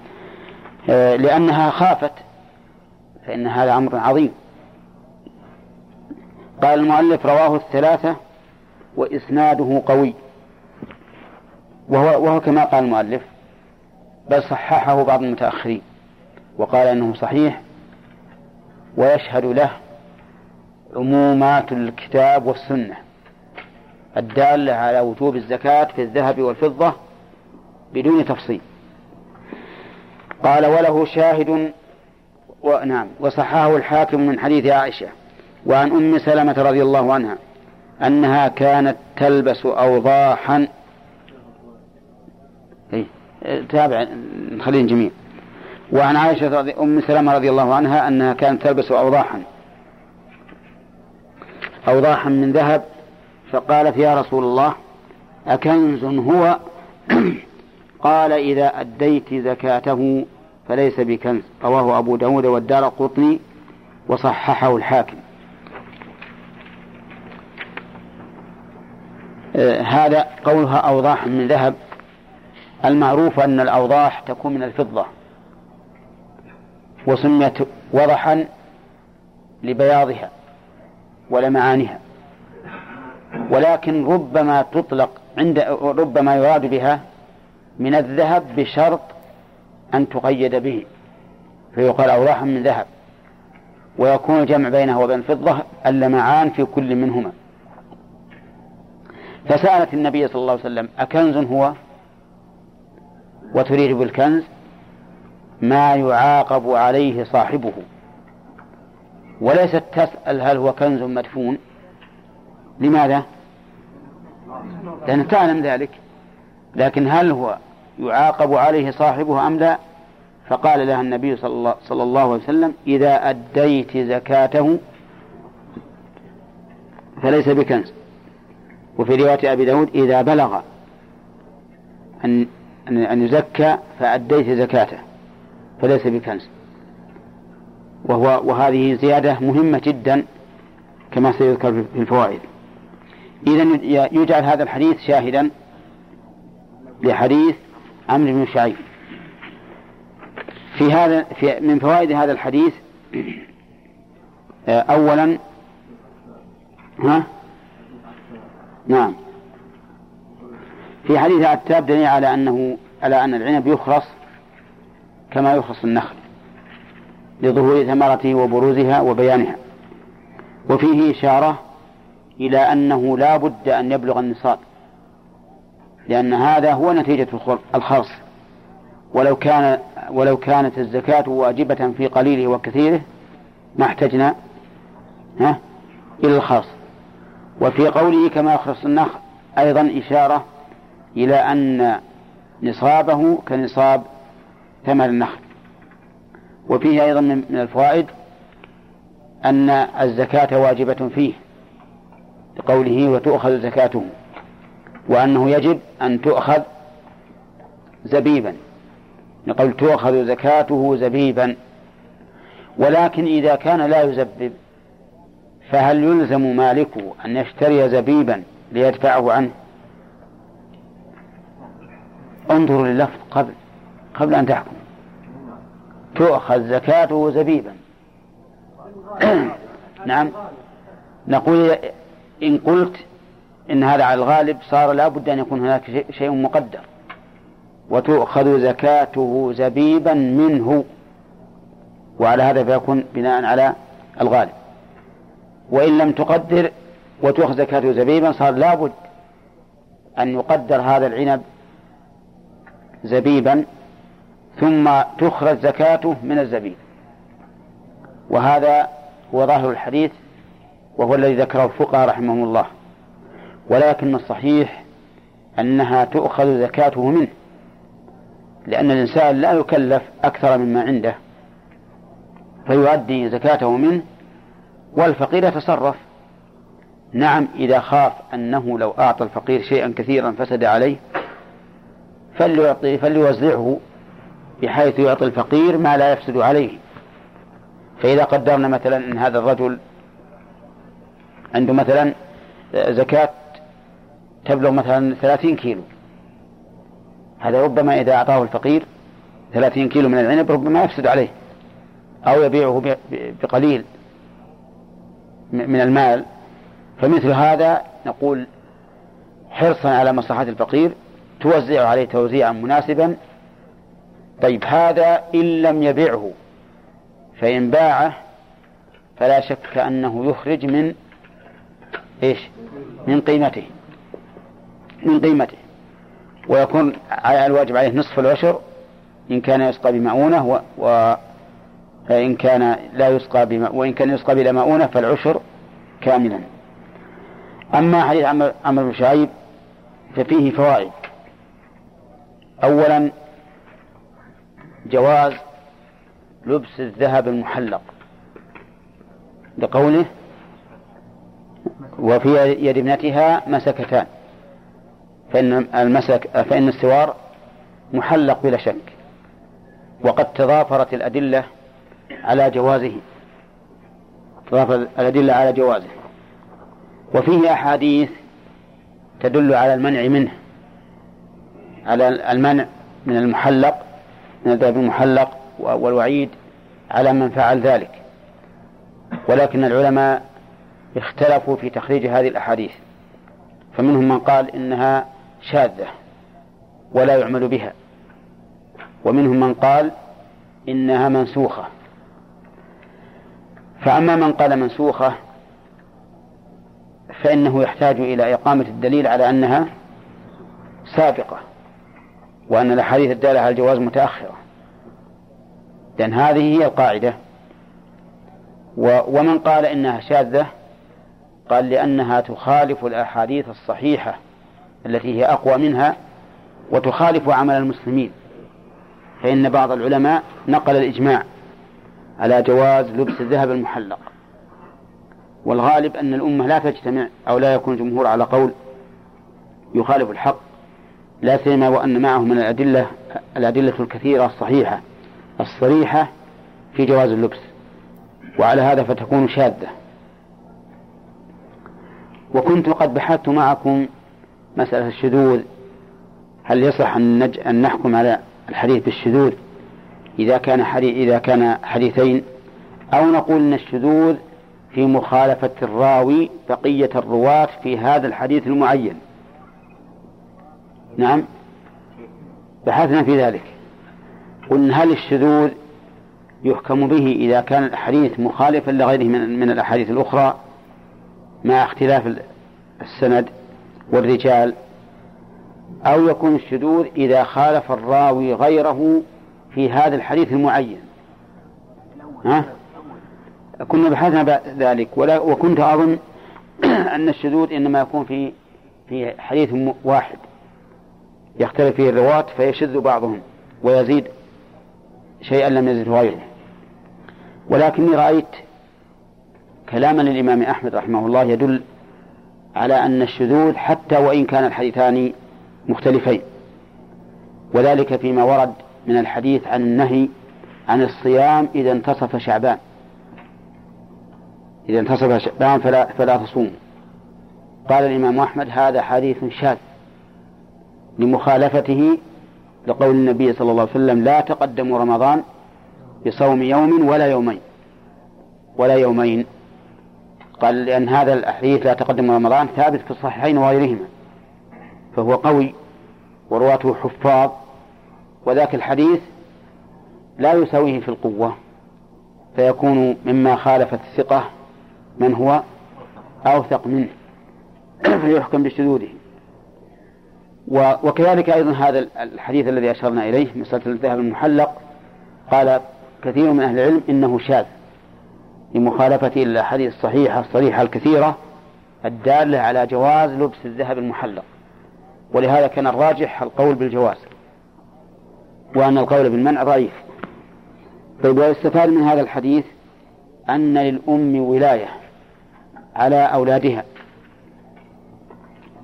لأنها خافت. فإن هذا أمر عظيم. قال المؤلف رواه الثلاثة وإسناده قوي. وهو, وهو كما قال المؤلف بل صححه بعض المتأخرين. وقال إنه صحيح. ويشهد له عمومات الكتاب والسنة. الدالة على وجوب الزكاة في الذهب والفضة بدون تفصيل. قال وله شاهد ونعم وصححه الحاكم من حديث عائشة وعن أم سلمة رضي الله عنها أنها كانت تلبس أوضاحا إيه، تابع نخليه جميع وعن عائشة رضي أم سلمة رضي الله عنها أنها كانت تلبس أوضاحا أوضاحا من ذهب فقالت يا رسول الله أكنز هو؟ قال إذا أديت زكاته فليس بكنز. رواه أبو داود والدار قطني وصححه الحاكم. آه هذا قولها أوضاح من ذهب. المعروف أن الأوضاح تكون من الفضة. وسميت وضحا لبياضها ولمعانها. ولكن ربما تطلق عند ربما يراد بها من الذهب بشرط أن تقيد به فيقال أوضاح من ذهب. ويكون الجمع بينه وبين الفضة اللمعان في كل منهما. فسألت النبي صلى الله عليه وسلم أكنز هو؟ وتريد بالكنز؟ ما يعاقب عليه صاحبه. وليست تسأل هل هو كنز مدفون. لماذا؟ لأن تعلم ذلك. لكن هل هو يعاقب عليه صاحبه أم لا؟ فقال لها النبي صلى الله, عليه وسلم إذا أديت زكاته فليس بكنز. وفي رواية أبي داود إذا بلغ أن أن يزكى فأديت زكاته فليس بكنز. وهو وهذه زيادة مهمة جدا كما سيذكر في الفوائد. إذا يجعل هذا الحديث شاهدا لحديث عمرو بن شعيب في هذا في من فوائد هذا الحديث آه، أولا ها؟ نعم. في حديث عتاب دليل على أنه على أن العنب يخرص كما يخرص النخل لظهور ثمرته وبروزها وبيانها. وفيه إشارة إلى أنه لا بد أن يبلغ النصاب. لأن هذا هو نتيجة الخرص ولو كان ولو كانت الزكاة واجبة في قليله وكثيره ما احتجنا ها إلى الخرص وفي قوله كما يخرص النخل أيضا إشارة إلى أن نصابه كنصاب ثمر النخل. وفيه أيضا من الفوائد أن الزكاة واجبة فيه لقوله وتؤخذ زكاته. وأنه يجب أن تؤخذ زبيبا. نقول تؤخذ زكاته زبيبا. ولكن إذا كان لا يزبب فهل يلزم مالكه أن يشتري زبيبا ليدفعه عنه؟ انظروا لللفظ قبل قبل أن تحكم. تؤخذ زكاته زبيبا. نعم. نقول إن قلت إن هذا على الغالب صار لا بد أن يكون هناك شيء مقدر. وتؤخذ زكاته زبيبا منه. وعلى هذا فيكون بناء على الغالب. وإن لم تقدر وتؤخذ زكاته زبيبا صار لا بد أن يقدر هذا العنب زبيبا ثم تخرج زكاته من الزبيب. وهذا هو ظاهر الحديث وهو الذي ذكره الفقهاء رحمهم الله. ولكن الصحيح أنها تؤخذ زكاته منه لأن الإنسان لا يكلف أكثر مما عنده فيؤدي زكاته منه والفقير يتصرف. نعم إذا خاف أنه لو أعطى الفقير شيئا كثيرا فسد عليه فليعطي فليوزعه بحيث يعطي الفقير ما لا يفسد عليه. فإذا قدرنا مثلا أن هذا الرجل عنده مثلا زكاة تبلغ مثلا ثلاثين كيلو. هذا ربما إذا أعطاه الفقير ثلاثين كيلو من العنب ربما يفسد عليه أو يبيعه بقليل من المال. فمثل هذا نقول حرصا على مصلحة الفقير توزع عليه توزيعا مناسبا. طيب هذا إن لم يبيعه فإن باعه فلا شك أنه يخرج من إيش؟ من قيمته. من قيمته. ويكون الواجب عليه نصف العشر إن كان يسقى بمؤونة و... وإن كان لا يسقى بم... وإن كان يسقى بلا مؤونة فالعشر كاملا. أما حديث عمرو بن شعيب ففيه فوائد. أولا جواز لبس الذهب المحلق لقوله وفي يد ابنتها مسكتان. فإن المسك فإن السوار محلق بلا شك وقد تضافرت الأدلة على جوازه. تضافرت الأدلة على جوازه. وفيه أحاديث تدل على المنع منه على المنع من المحلق من الذهب المحلق والوعيد على من فعل ذلك. ولكن العلماء اختلفوا في تخريج هذه الأحاديث. فمنهم من قال إنها شاذة ولا يعمل بها. ومنهم من قال إنها منسوخة. فأما من قال منسوخة فإنه يحتاج إلى إقامة الدليل على أنها سابقة وأن الأحاديث الدالة على الجواز متأخرة. لأن هذه هي القاعدة. ومن قال إنها شاذة قال لأنها تخالف الأحاديث الصحيحة. التي هي أقوى منها وتخالف عمل المسلمين. فإن بعض العلماء نقل الإجماع على جواز لبس الذهب المحلق. والغالب أن الأمة لا تجتمع أو لا يكون الجمهور على قول يخالف الحق لا سيما وأن معه من الأدلة الأدلة الكثيرة الصحيحة الصريحة في جواز اللبس. وعلى هذا فتكون شاذة. وكنت قد بحثت معكم مسألة الشذوذ. هل يصح أن, نج... أن نحكم على الحديث بالشذوذ؟ إذا كان حديث إذا كان حديثين. أو نقول أن الشذوذ في مخالفة الراوي بقية الرواة في هذا الحديث المعين. نعم. بحثنا في ذلك. قلنا هل الشذوذ يحكم به إذا كان الحديث مخالفا لغيره من, من الأحاديث الأخرى؟ مع اختلاف السند؟ والرجال أو يكون الشذوذ إذا خالف الراوي غيره في هذا الحديث المعين. ها؟ كنا بحثنا ذلك ولا وكنت أظن أن الشذوذ إنما يكون في في حديث واحد يختلف فيه الرواة فيشذ بعضهم ويزيد شيئا لم يزد غيره. ولكني رأيت كلاما للإمام أحمد رحمه الله يدل على أن الشذوذ حتى وإن كان الحديثان مختلفين. وذلك فيما ورد من الحديث عن النهي عن الصيام إذا انتصف شعبان. إذا انتصف شعبان فلا, فلا تصوم. قال الإمام أحمد هذا حديث شاذ لمخالفته لقول النبي صلى الله عليه وسلم لا تقدموا رمضان بصوم يوم ولا يومين. ولا يومين. قال لأن هذا الحديث لا تقدم رمضان ثابت في الصحيحين وغيرهما. فهو قوي ورواته حفاظ وذاك الحديث لا يساويه في القوة فيكون مما خالف الثقة من هو أوثق منه فيحكم بشذوذه. وكذلك أيضا هذا الحديث الذي أشرنا إليه مسألة الذهب المحلق قال كثير من أهل العلم إنه شاذ. لمخالفة الأحاديث الصحيحة الصريحة الكثيرة الدالة على جواز لبس الذهب المحلق. ولهذا كان الراجح القول بالجواز وأن القول بالمنع ضعيف. طيب ويستفاد من هذا الحديث أن للأم ولاية على أولادها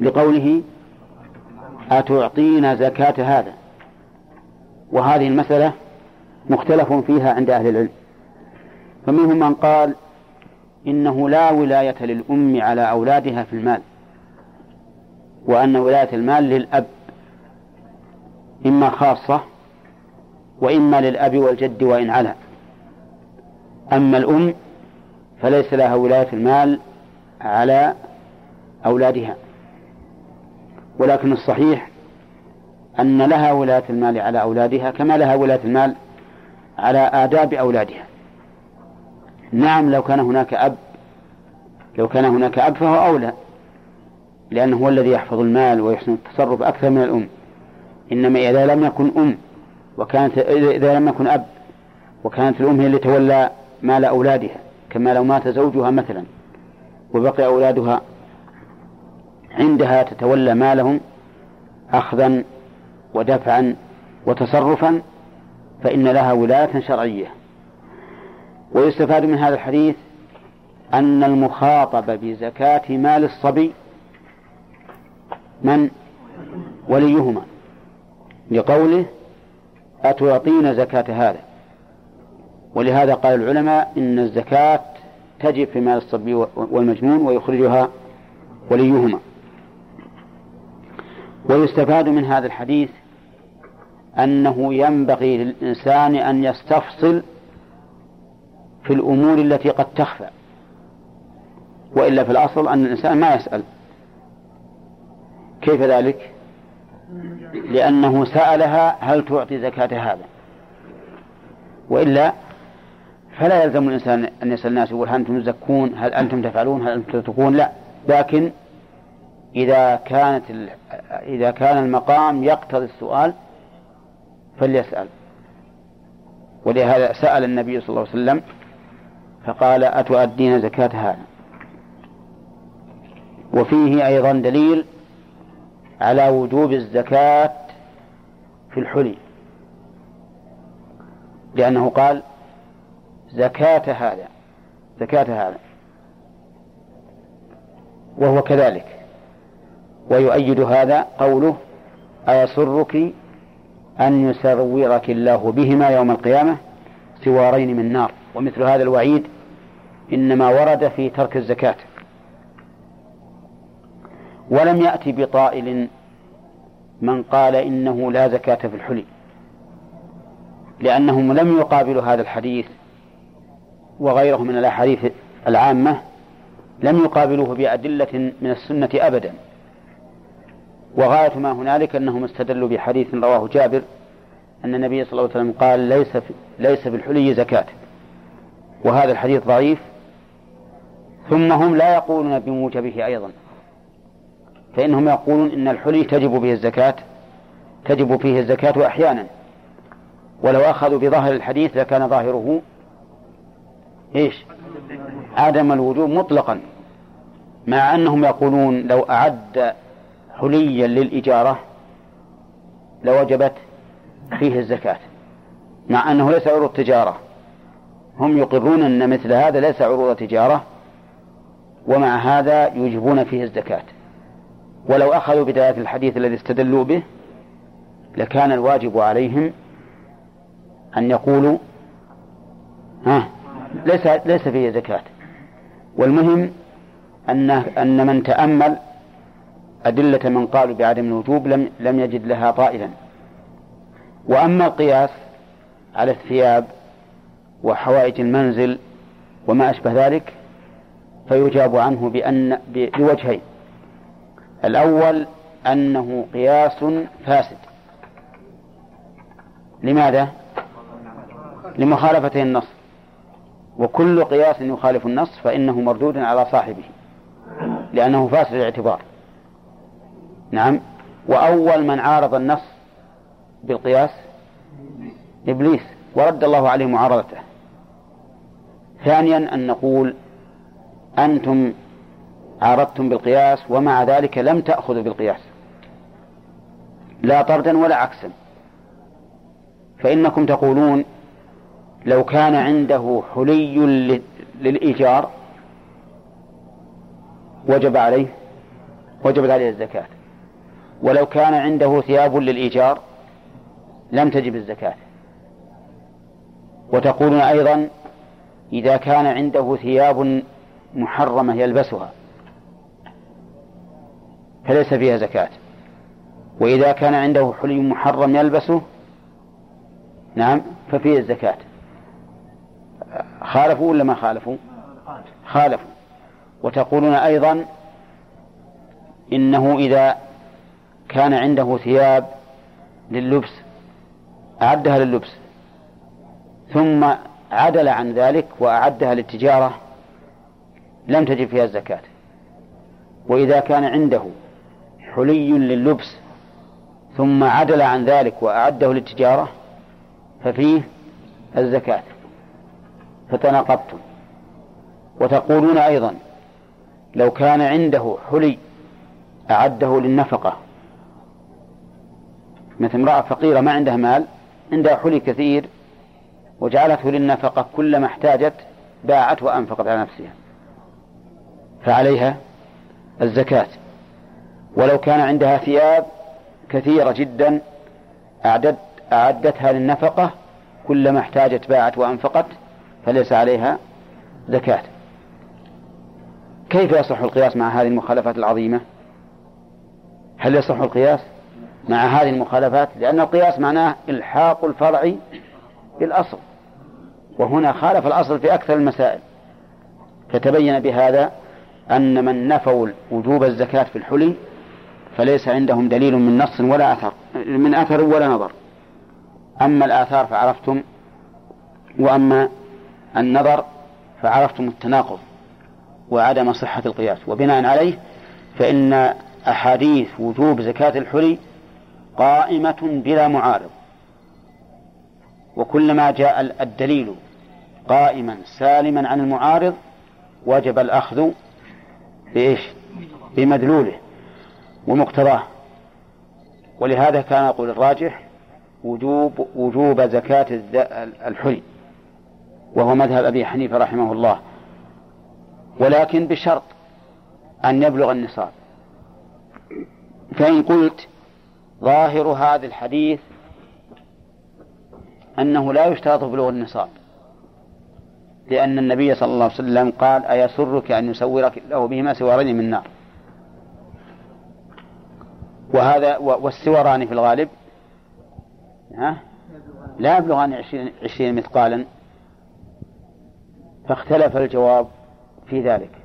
لقوله أتعطين زكاة هذا. وهذه المسألة مختلف فيها عند أهل العلم. فمنهم من قال إنه لا ولاية للأم على أولادها في المال وأن ولاية المال للأب إما خاصة وإما للأب والجد وإن علا أما الأم فليس لها ولاية المال على أولادها. ولكن الصحيح أن لها ولاية المال على أولادها كما لها ولاية المال على آداب أولادها. نعم لو كان هناك أب لو كان هناك أب فهو أولى لأنه هو الذي يحفظ المال ويحسن التصرف أكثر من الأم. إنما إذا لم يكن أم وكانت إذا لم يكن أب وكانت الأم هي اللي تولى مال أولادها كما لو مات زوجها مثلا وبقي أولادها عندها تتولى مالهم أخذا ودفعا وتصرفا فإن لها ولاية شرعية. ويستفاد من هذا الحديث أن المخاطب بزكاة مال الصبي من؟ وليهما. لقوله أتعطين زكاة هذا. ولهذا قال العلماء إن الزكاة تجب في مال الصبي والمجنون ويخرجها وليهما. ويستفاد من هذا الحديث أنه ينبغي للإنسان أن يستفصل في الأمور التي قد تخفى. وإلا في الأصل أن الإنسان ما يسأل. كيف ذلك؟ لأنه سألها هل تعطي زكاة هذا. وإلا فلا يلزم الإنسان أن يسأل الناس يقول هل أنتم تزكون؟ هل أنتم تفعلون؟ هل أنتم تتركون؟ لا. لكن إذا كانت إذا كان المقام يقتضي السؤال فليسأل. ولهذا سأل النبي صلى الله عليه وسلم فقال أتؤدين زكاة هذا وفيه أيضا دليل على وجوب الزكاة في الحلي لأنه قال زكاة هذا زكاة هذا. وهو كذلك. ويؤيد هذا قوله أيسرك أن يسرورك الله بهما يوم القيامة سوارين من نار؟ ومثل هذا الوعيد إنما ورد في ترك الزكاة. ولم يأتي بطائل من قال إنه لا زكاة في الحلي لأنهم لم يقابلوا هذا الحديث وغيره من الأحاديث العامة لم يقابلوه بأدلة من السنة أبدا. وغاية ما هنالك أنهم استدلوا بحديث رواه جابر أن النبي صلى الله عليه وسلم قال ليس في ليس في الحلي زكاة. وهذا الحديث ضعيف. ثم هم لا يقولون بموجبه أيضا. فإنهم يقولون إن الحلي تجب به الزكاة تجب فيه الزكاة أحيانا. ولو أخذوا بظاهر الحديث لكان ظاهره إيش؟ عدم الوجوب مطلقا. مع أنهم يقولون لو أعد حليا للإجارة لوجبت فيه الزكاة. مع أنه ليس عروض تجارة. هم يقرون أن مثل هذا ليس عروض تجارة ومع هذا يوجبون فيه الزكاة. ولو أخذوا بداية الحديث الذي استدلوا به لكان الواجب عليهم أن يقولوا ها ليس ليس فيه زكاة. والمهم أن أن من تأمل أدلة من قالوا بعدم الوجوب لم لم يجد لها طائلا. وأما القياس على الثياب وحوائج المنزل وما أشبه ذلك فيجاب عنه بأن بوجهين. الأول أنه قياس فاسد. لماذا؟ لمخالفته النص. وكل قياس يخالف النص فإنه مردود على صاحبه لأنه فاسد الاعتبار. نعم. وأول من عارض النص بالقياس إبليس ورد الله عليه معارضته. ثانيا أن نقول أنتم عارضتم بالقياس ومع ذلك لم تأخذوا بالقياس. لا طردا ولا عكسا. فإنكم تقولون لو كان عنده حلي للإيجار وجب عليه وجبت عليه الزكاة. ولو كان عنده ثياب للإيجار لم تجب الزكاة. وتقولون أيضا إذا كان عنده ثياب محرمة يلبسها فليس فيها زكاة. وإذا كان عنده حلي محرم يلبسه نعم ففيه الزكاة. خالفوا ولا ما خالفوا؟ خالفوا. وتقولون أيضا إنه إذا كان عنده ثياب لللبس أعدها لللبس. ثم عدل عن ذلك وأعدها للتجارة لم تجب فيها الزكاة. وإذا كان عنده حلي لللبس ثم عدل عن ذلك وأعده للتجارة ففيه الزكاة. فتناقضتم. وتقولون أيضا لو كان عنده حلي أعده للنفقة. مثل امرأة فقيرة ما عندها مال عندها حلي كثير وجعلته للنفقة كلما احتاجت باعت وأنفقت على نفسها. فعليها الزكاة. ولو كان عندها ثياب كثيرة جدا أعدت أعدتها للنفقة كلما احتاجت باعت وأنفقت فليس عليها زكاة. كيف يصح القياس مع هذه المخالفات العظيمة؟ هل يصح القياس مع هذه المخالفات؟ لأن القياس معناه إلحاق الفرع بالأصل. وهنا خالف الأصل في أكثر المسائل. فتبين بهذا أن من نفوا وجوب الزكاة في الحلي فليس عندهم دليل من نص ولا أثر من أثر ولا نظر. أما الآثار فعرفتم وأما النظر فعرفتم التناقض وعدم صحة القياس. وبناء عليه فإن أحاديث وجوب زكاة الحلي قائمة بلا معارض. وكلما جاء الدليل قائما سالما عن المعارض وجب الأخذ بإيش؟ بمدلوله ومقتضاه. ولهذا كان يقول الراجح وجوب وجوب زكاة الحلي وهو مذهب أبي حنيفة رحمه الله. ولكن بشرط أن يبلغ النصاب. فإن قلت ظاهر هذا الحديث أنه لا يشترط بلوغ النصاب. لأن النبي صلى الله عليه وسلم قال أيسرك أن يسورك له بهما سوارين من نار؟ وهذا والسوران في الغالب ها؟ لا يبلغان عشرين, عشرين مثقالا. فاختلف الجواب في ذلك.